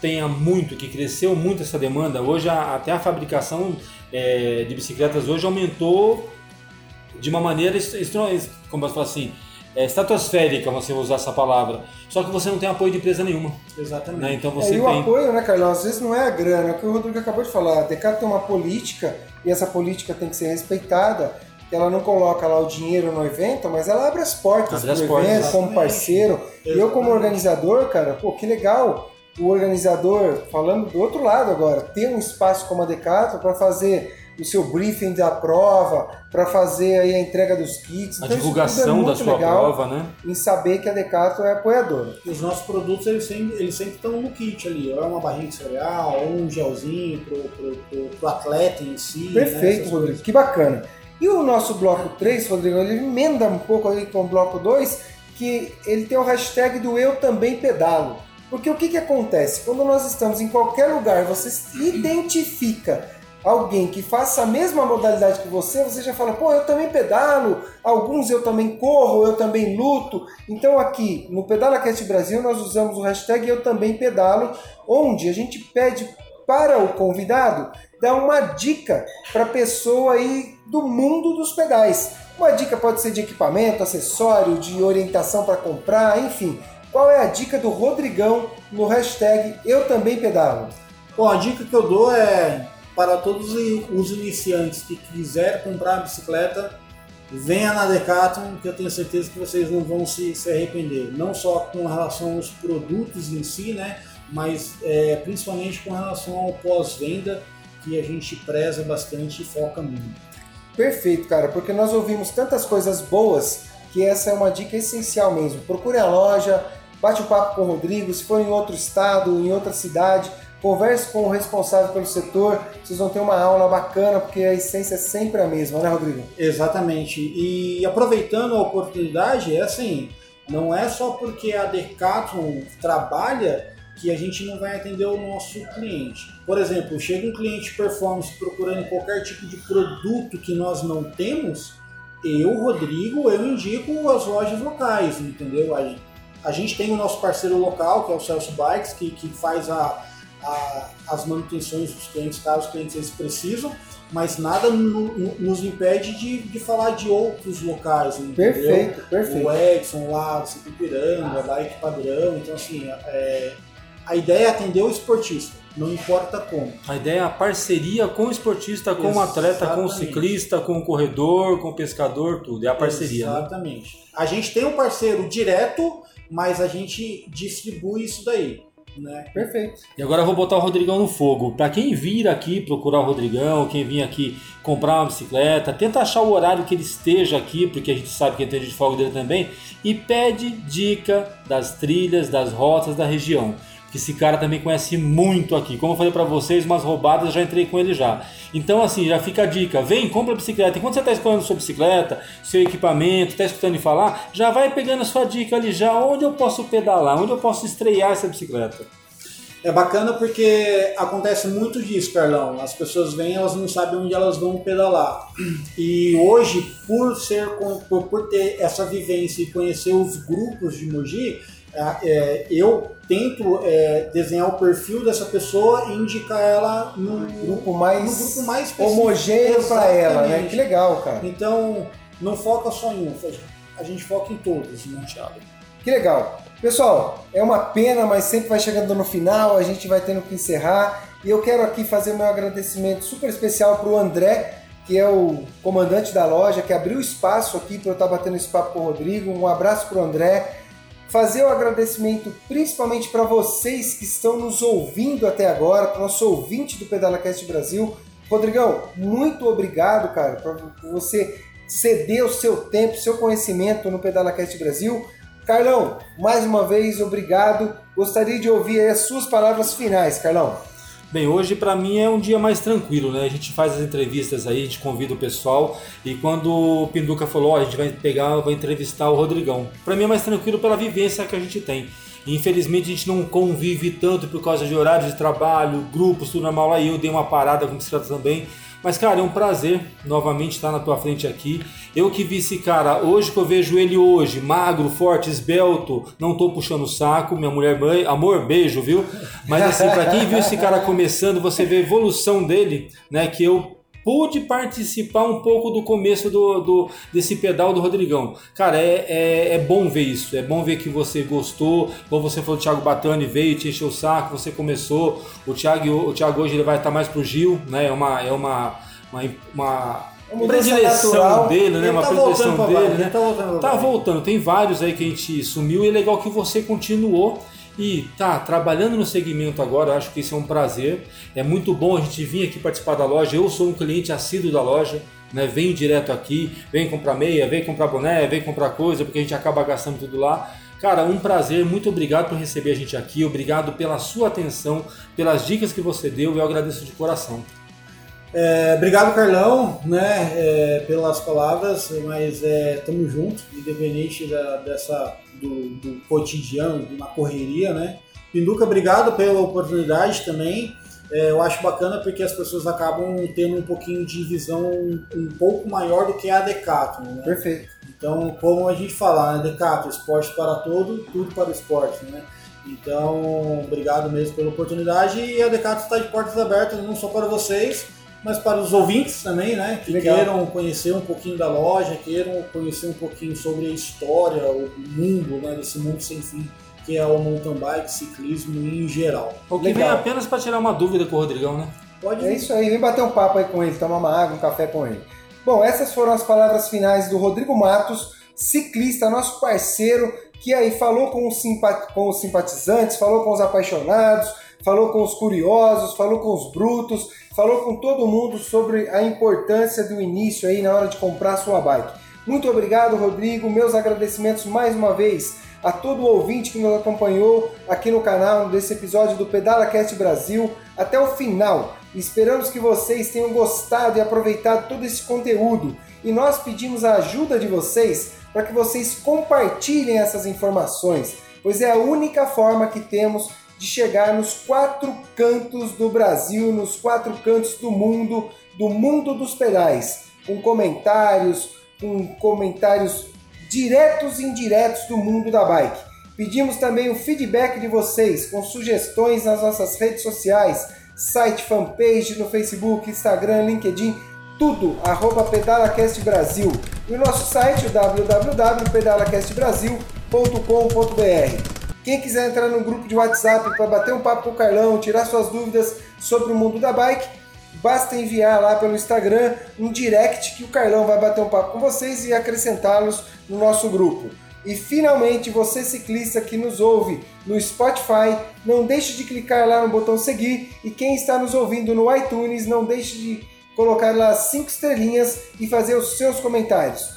S4: tenha muito, que cresceu muito essa demanda, hoje a, até a fabricação é, de bicicletas hoje aumentou de uma maneira, como eu falo assim, é, estratosférica, você usar essa palavra. Só que você não tem apoio de empresa nenhuma.
S3: Exatamente.
S4: Né? Então você
S2: é,
S4: e
S2: tem... o apoio, né, Carlão? Às vezes não é a grana, é o que o Rodrigo acabou de falar. A Decathlon tem uma política e essa política tem que ser respeitada. Ela não coloca lá o dinheiro no evento, mas ela abre as portas abre pro evento exatamente. como parceiro. Exatamente. E eu como organizador, cara, pô, que legal o organizador, falando do outro lado agora, ter um espaço como a Decathlon para fazer o seu briefing da prova, para fazer aí a entrega dos kits.
S4: A então, divulgação é da sua prova, né?
S2: Em saber que a Decathlon é apoiadora.
S3: Os nossos produtos, eles sempre, eles sempre estão no kit ali. Ou é uma barrinha de cereal, ou um gelzinho pro, pro, pro, pro atleta em si.
S2: Né? Perfeito, né? Rodrigo. Que bacana. E o nosso bloco 3, Rodrigo, ele emenda um pouco aí com o bloco 2, que ele tem o hashtag do Eu Também Pedalo. Porque o que, que acontece? Quando nós estamos em qualquer lugar, você identifica alguém que faça a mesma modalidade que você, você já fala, pô, eu também pedalo, alguns eu também corro, eu também luto. Então aqui no PedalaCast Brasil nós usamos o hashtag eu também pedalo, onde a gente pede para o convidado dar uma dica para a pessoa aí do mundo dos pedais. Uma dica pode ser de equipamento, acessório, de orientação para comprar, enfim. Qual é a dica do Rodrigão no hashtag eu também pedalo?
S3: Bom, a dica que eu dou é para todos os iniciantes que quiserem comprar a bicicleta, venha na Decathlon, que eu tenho certeza que vocês não vão se, se arrepender. Não só com relação aos produtos em si, né, mas é, principalmente com relação ao pós-venda, que a gente preza bastante e foca muito.
S2: Perfeito, cara, porque nós ouvimos tantas coisas boas que essa é uma dica essencial mesmo. Procure a loja, bate um papo com o Rodrigo, se for em outro estado, em outra cidade, Converse com o responsável pelo setor, vocês vão ter uma aula bacana, porque a essência é sempre a mesma, né, Rodrigo?
S3: Exatamente. E aproveitando a oportunidade, é assim, não é só porque a Decathlon trabalha que a gente não vai atender o nosso cliente. Por exemplo, chega um cliente performance procurando qualquer tipo de produto que nós não temos, eu, Rodrigo, eu indico as lojas locais, entendeu? A, gente tem o nosso parceiro local, que é o Celso Bikes, que, que faz a, a, as manutenções dos clientes, caso os clientes eles precisam, mas nada no, no, nos impede de, de falar de outros locais, entendeu?
S2: Perfeito, perfeito.
S3: O Edson lá, o Piranga, Bike Padrão, então assim, é, a ideia é atender o esportista, não importa como.
S4: A ideia é a parceria com o esportista, com o atleta, com o ciclista, com o corredor, com o pescador, tudo, é a parceria.
S3: Né? Exatamente. Né? A gente tem um parceiro direto, mas a gente distribui isso daí. Né?
S2: Perfeito.
S4: E agora eu vou botar o Rodrigão no fogo. Para quem vir aqui procurar o Rodrigão, quem vir aqui comprar uma bicicleta, tenta achar o horário que ele esteja aqui, porque a gente sabe que tem de folga dele também, e pede dica das trilhas, das rotas da região que esse cara também conhece muito aqui. Como eu falei para vocês, umas roubadas já entrei com ele já. Então assim, já fica a dica, vem, compra a bicicleta. Enquanto você está escolhendo sua bicicleta, seu equipamento, está escutando ele falar, já vai pegando a sua dica ali já, onde eu posso pedalar, onde eu posso estrear essa bicicleta.
S3: É bacana porque acontece muito disso, Carlão. As pessoas vêm, elas não sabem onde elas vão pedalar. E hoje, por ser por ter essa vivência e conhecer os grupos de Mogi, é, é, eu tento é, desenhar o perfil dessa pessoa e indicar ela no
S2: grupo mais, no grupo mais homogêneo para ela, né? Que legal, cara.
S3: Então, não foca só em um, a gente foca em todos, né, Thiago?
S2: Que legal. Pessoal, é uma pena, mas sempre vai chegando no final, a gente vai tendo que encerrar. E eu quero aqui fazer meu agradecimento super especial para o André, que é o comandante da loja, que abriu espaço aqui para eu estar batendo esse papo com o Rodrigo. Um abraço para o André. Fazer o agradecimento principalmente para vocês que estão nos ouvindo até agora, para o nosso ouvinte do PedalaCast Brasil. Rodrigão, muito obrigado, cara, por você ceder o seu tempo, seu conhecimento no PedalaCast Brasil. Carlão, mais uma vez, obrigado. Gostaria de ouvir as suas palavras finais, Carlão.
S4: Bem, hoje para mim é um dia mais tranquilo, né? A gente faz as entrevistas aí, a gente convida o pessoal e quando o Pinduca falou, oh, a gente vai pegar, vai entrevistar o Rodrigão. Para mim é mais tranquilo pela vivência que a gente tem. Infelizmente a gente não convive tanto por causa de horários de trabalho, grupos, tudo normal. Aí eu dei uma parada com bicicleta também. Mas, cara, é um prazer novamente estar na tua frente aqui. Eu que vi esse cara, hoje que eu vejo ele hoje, magro, forte, esbelto, não tô puxando o saco, minha mulher mãe, amor, beijo, viu? Mas assim, para quem viu esse cara começando, você vê a evolução dele, né? Que eu pude participar um pouco do começo do, do desse pedal do Rodrigão. Cara, é, é, é, bom ver isso, é bom ver que você gostou. Como você falou, o Thiago Batani veio, te encheu o saco, você começou. O Thiago, o Thiago hoje ele vai estar mais pro Gil, né? É uma, é uma, uma, uma uma predileção natural. dele, né? Ele uma tá predileção dele, né? Tá voltando, tá voltando. Tem vários aí que a gente sumiu e é legal que você continuou e tá trabalhando no segmento agora, acho que isso é um prazer. É muito bom a gente vir aqui participar da loja. Eu sou um cliente assíduo da loja, né? Venho direto aqui, vem comprar meia, vem comprar boné, vem comprar coisa, porque a gente acaba gastando tudo lá. Cara, um prazer, muito obrigado por receber a gente aqui, obrigado pela sua atenção, pelas dicas que você deu, eu agradeço de coração.
S3: É, obrigado, Carlão, né, é, pelas palavras, mas estamos é, juntos, independente da, dessa, do, do cotidiano, na correria, né. Pinduca, obrigado pela oportunidade também. É, eu acho bacana porque as pessoas acabam tendo um pouquinho de visão um, um pouco maior do que a Decathlon, né?
S2: Perfeito.
S3: Então, como a gente fala, né, Decathlon, esporte para todo, tudo para o esporte, né? Então, obrigado mesmo pela oportunidade e a Decathlon está de portas abertas não só para vocês, mas para os ouvintes também, né? Que Legal. queiram conhecer um pouquinho da loja, queiram conhecer um pouquinho sobre a história, o mundo, né? Desse mundo sem fim que é o mountain bike, ciclismo em geral.
S4: O que Legal. vem apenas para tirar uma dúvida com o Rodrigão, né?
S2: Pode É isso aí, vem bater um papo aí com ele, tomar uma água, um café com ele. Bom, essas foram as palavras finais do Rodrigo Matos, ciclista, nosso parceiro, que aí falou com os, simpat com os simpatizantes, falou com os apaixonados, falou com os curiosos, falou com os brutos, falou com todo mundo sobre a importância do início aí na hora de comprar sua bike. Muito obrigado, Rodrigo. Meus agradecimentos mais uma vez a todo ouvinte que nos acompanhou aqui no canal desse episódio do Pedala Cast Brasil até o final. Esperamos que vocês tenham gostado e aproveitado todo esse conteúdo. E nós pedimos a ajuda de vocês para que vocês compartilhem essas informações, pois é a única forma que temos de chegar nos quatro cantos do Brasil, nos quatro cantos do mundo, do mundo dos pedais, com comentários, com comentários diretos e indiretos do mundo da bike. Pedimos também o feedback de vocês com sugestões nas nossas redes sociais, site, fanpage no Facebook, Instagram, LinkedIn, tudo, arroba PedalaCast Brasil. E o nosso site, www.pedalacastbrasil.com.br. Quem quiser entrar no grupo de WhatsApp para bater um papo com o Carlão, tirar suas dúvidas sobre o mundo da bike, basta enviar lá pelo Instagram um direct que o Carlão vai bater um papo com vocês e acrescentá-los no nosso grupo. E finalmente, você ciclista que nos ouve no Spotify, não deixe de clicar lá no botão seguir e quem está nos ouvindo no iTunes, não deixe de colocar lá cinco estrelinhas e fazer os seus comentários,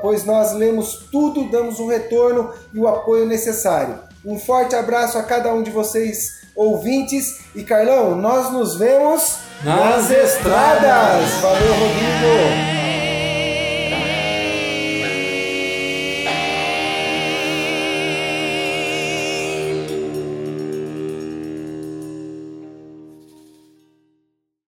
S2: pois nós lemos tudo, damos um retorno e o apoio necessário. Um forte abraço a cada um de vocês, ouvintes. E Carlão, nós nos vemos nas, nas estradas. estradas. Valeu, Rodrigo.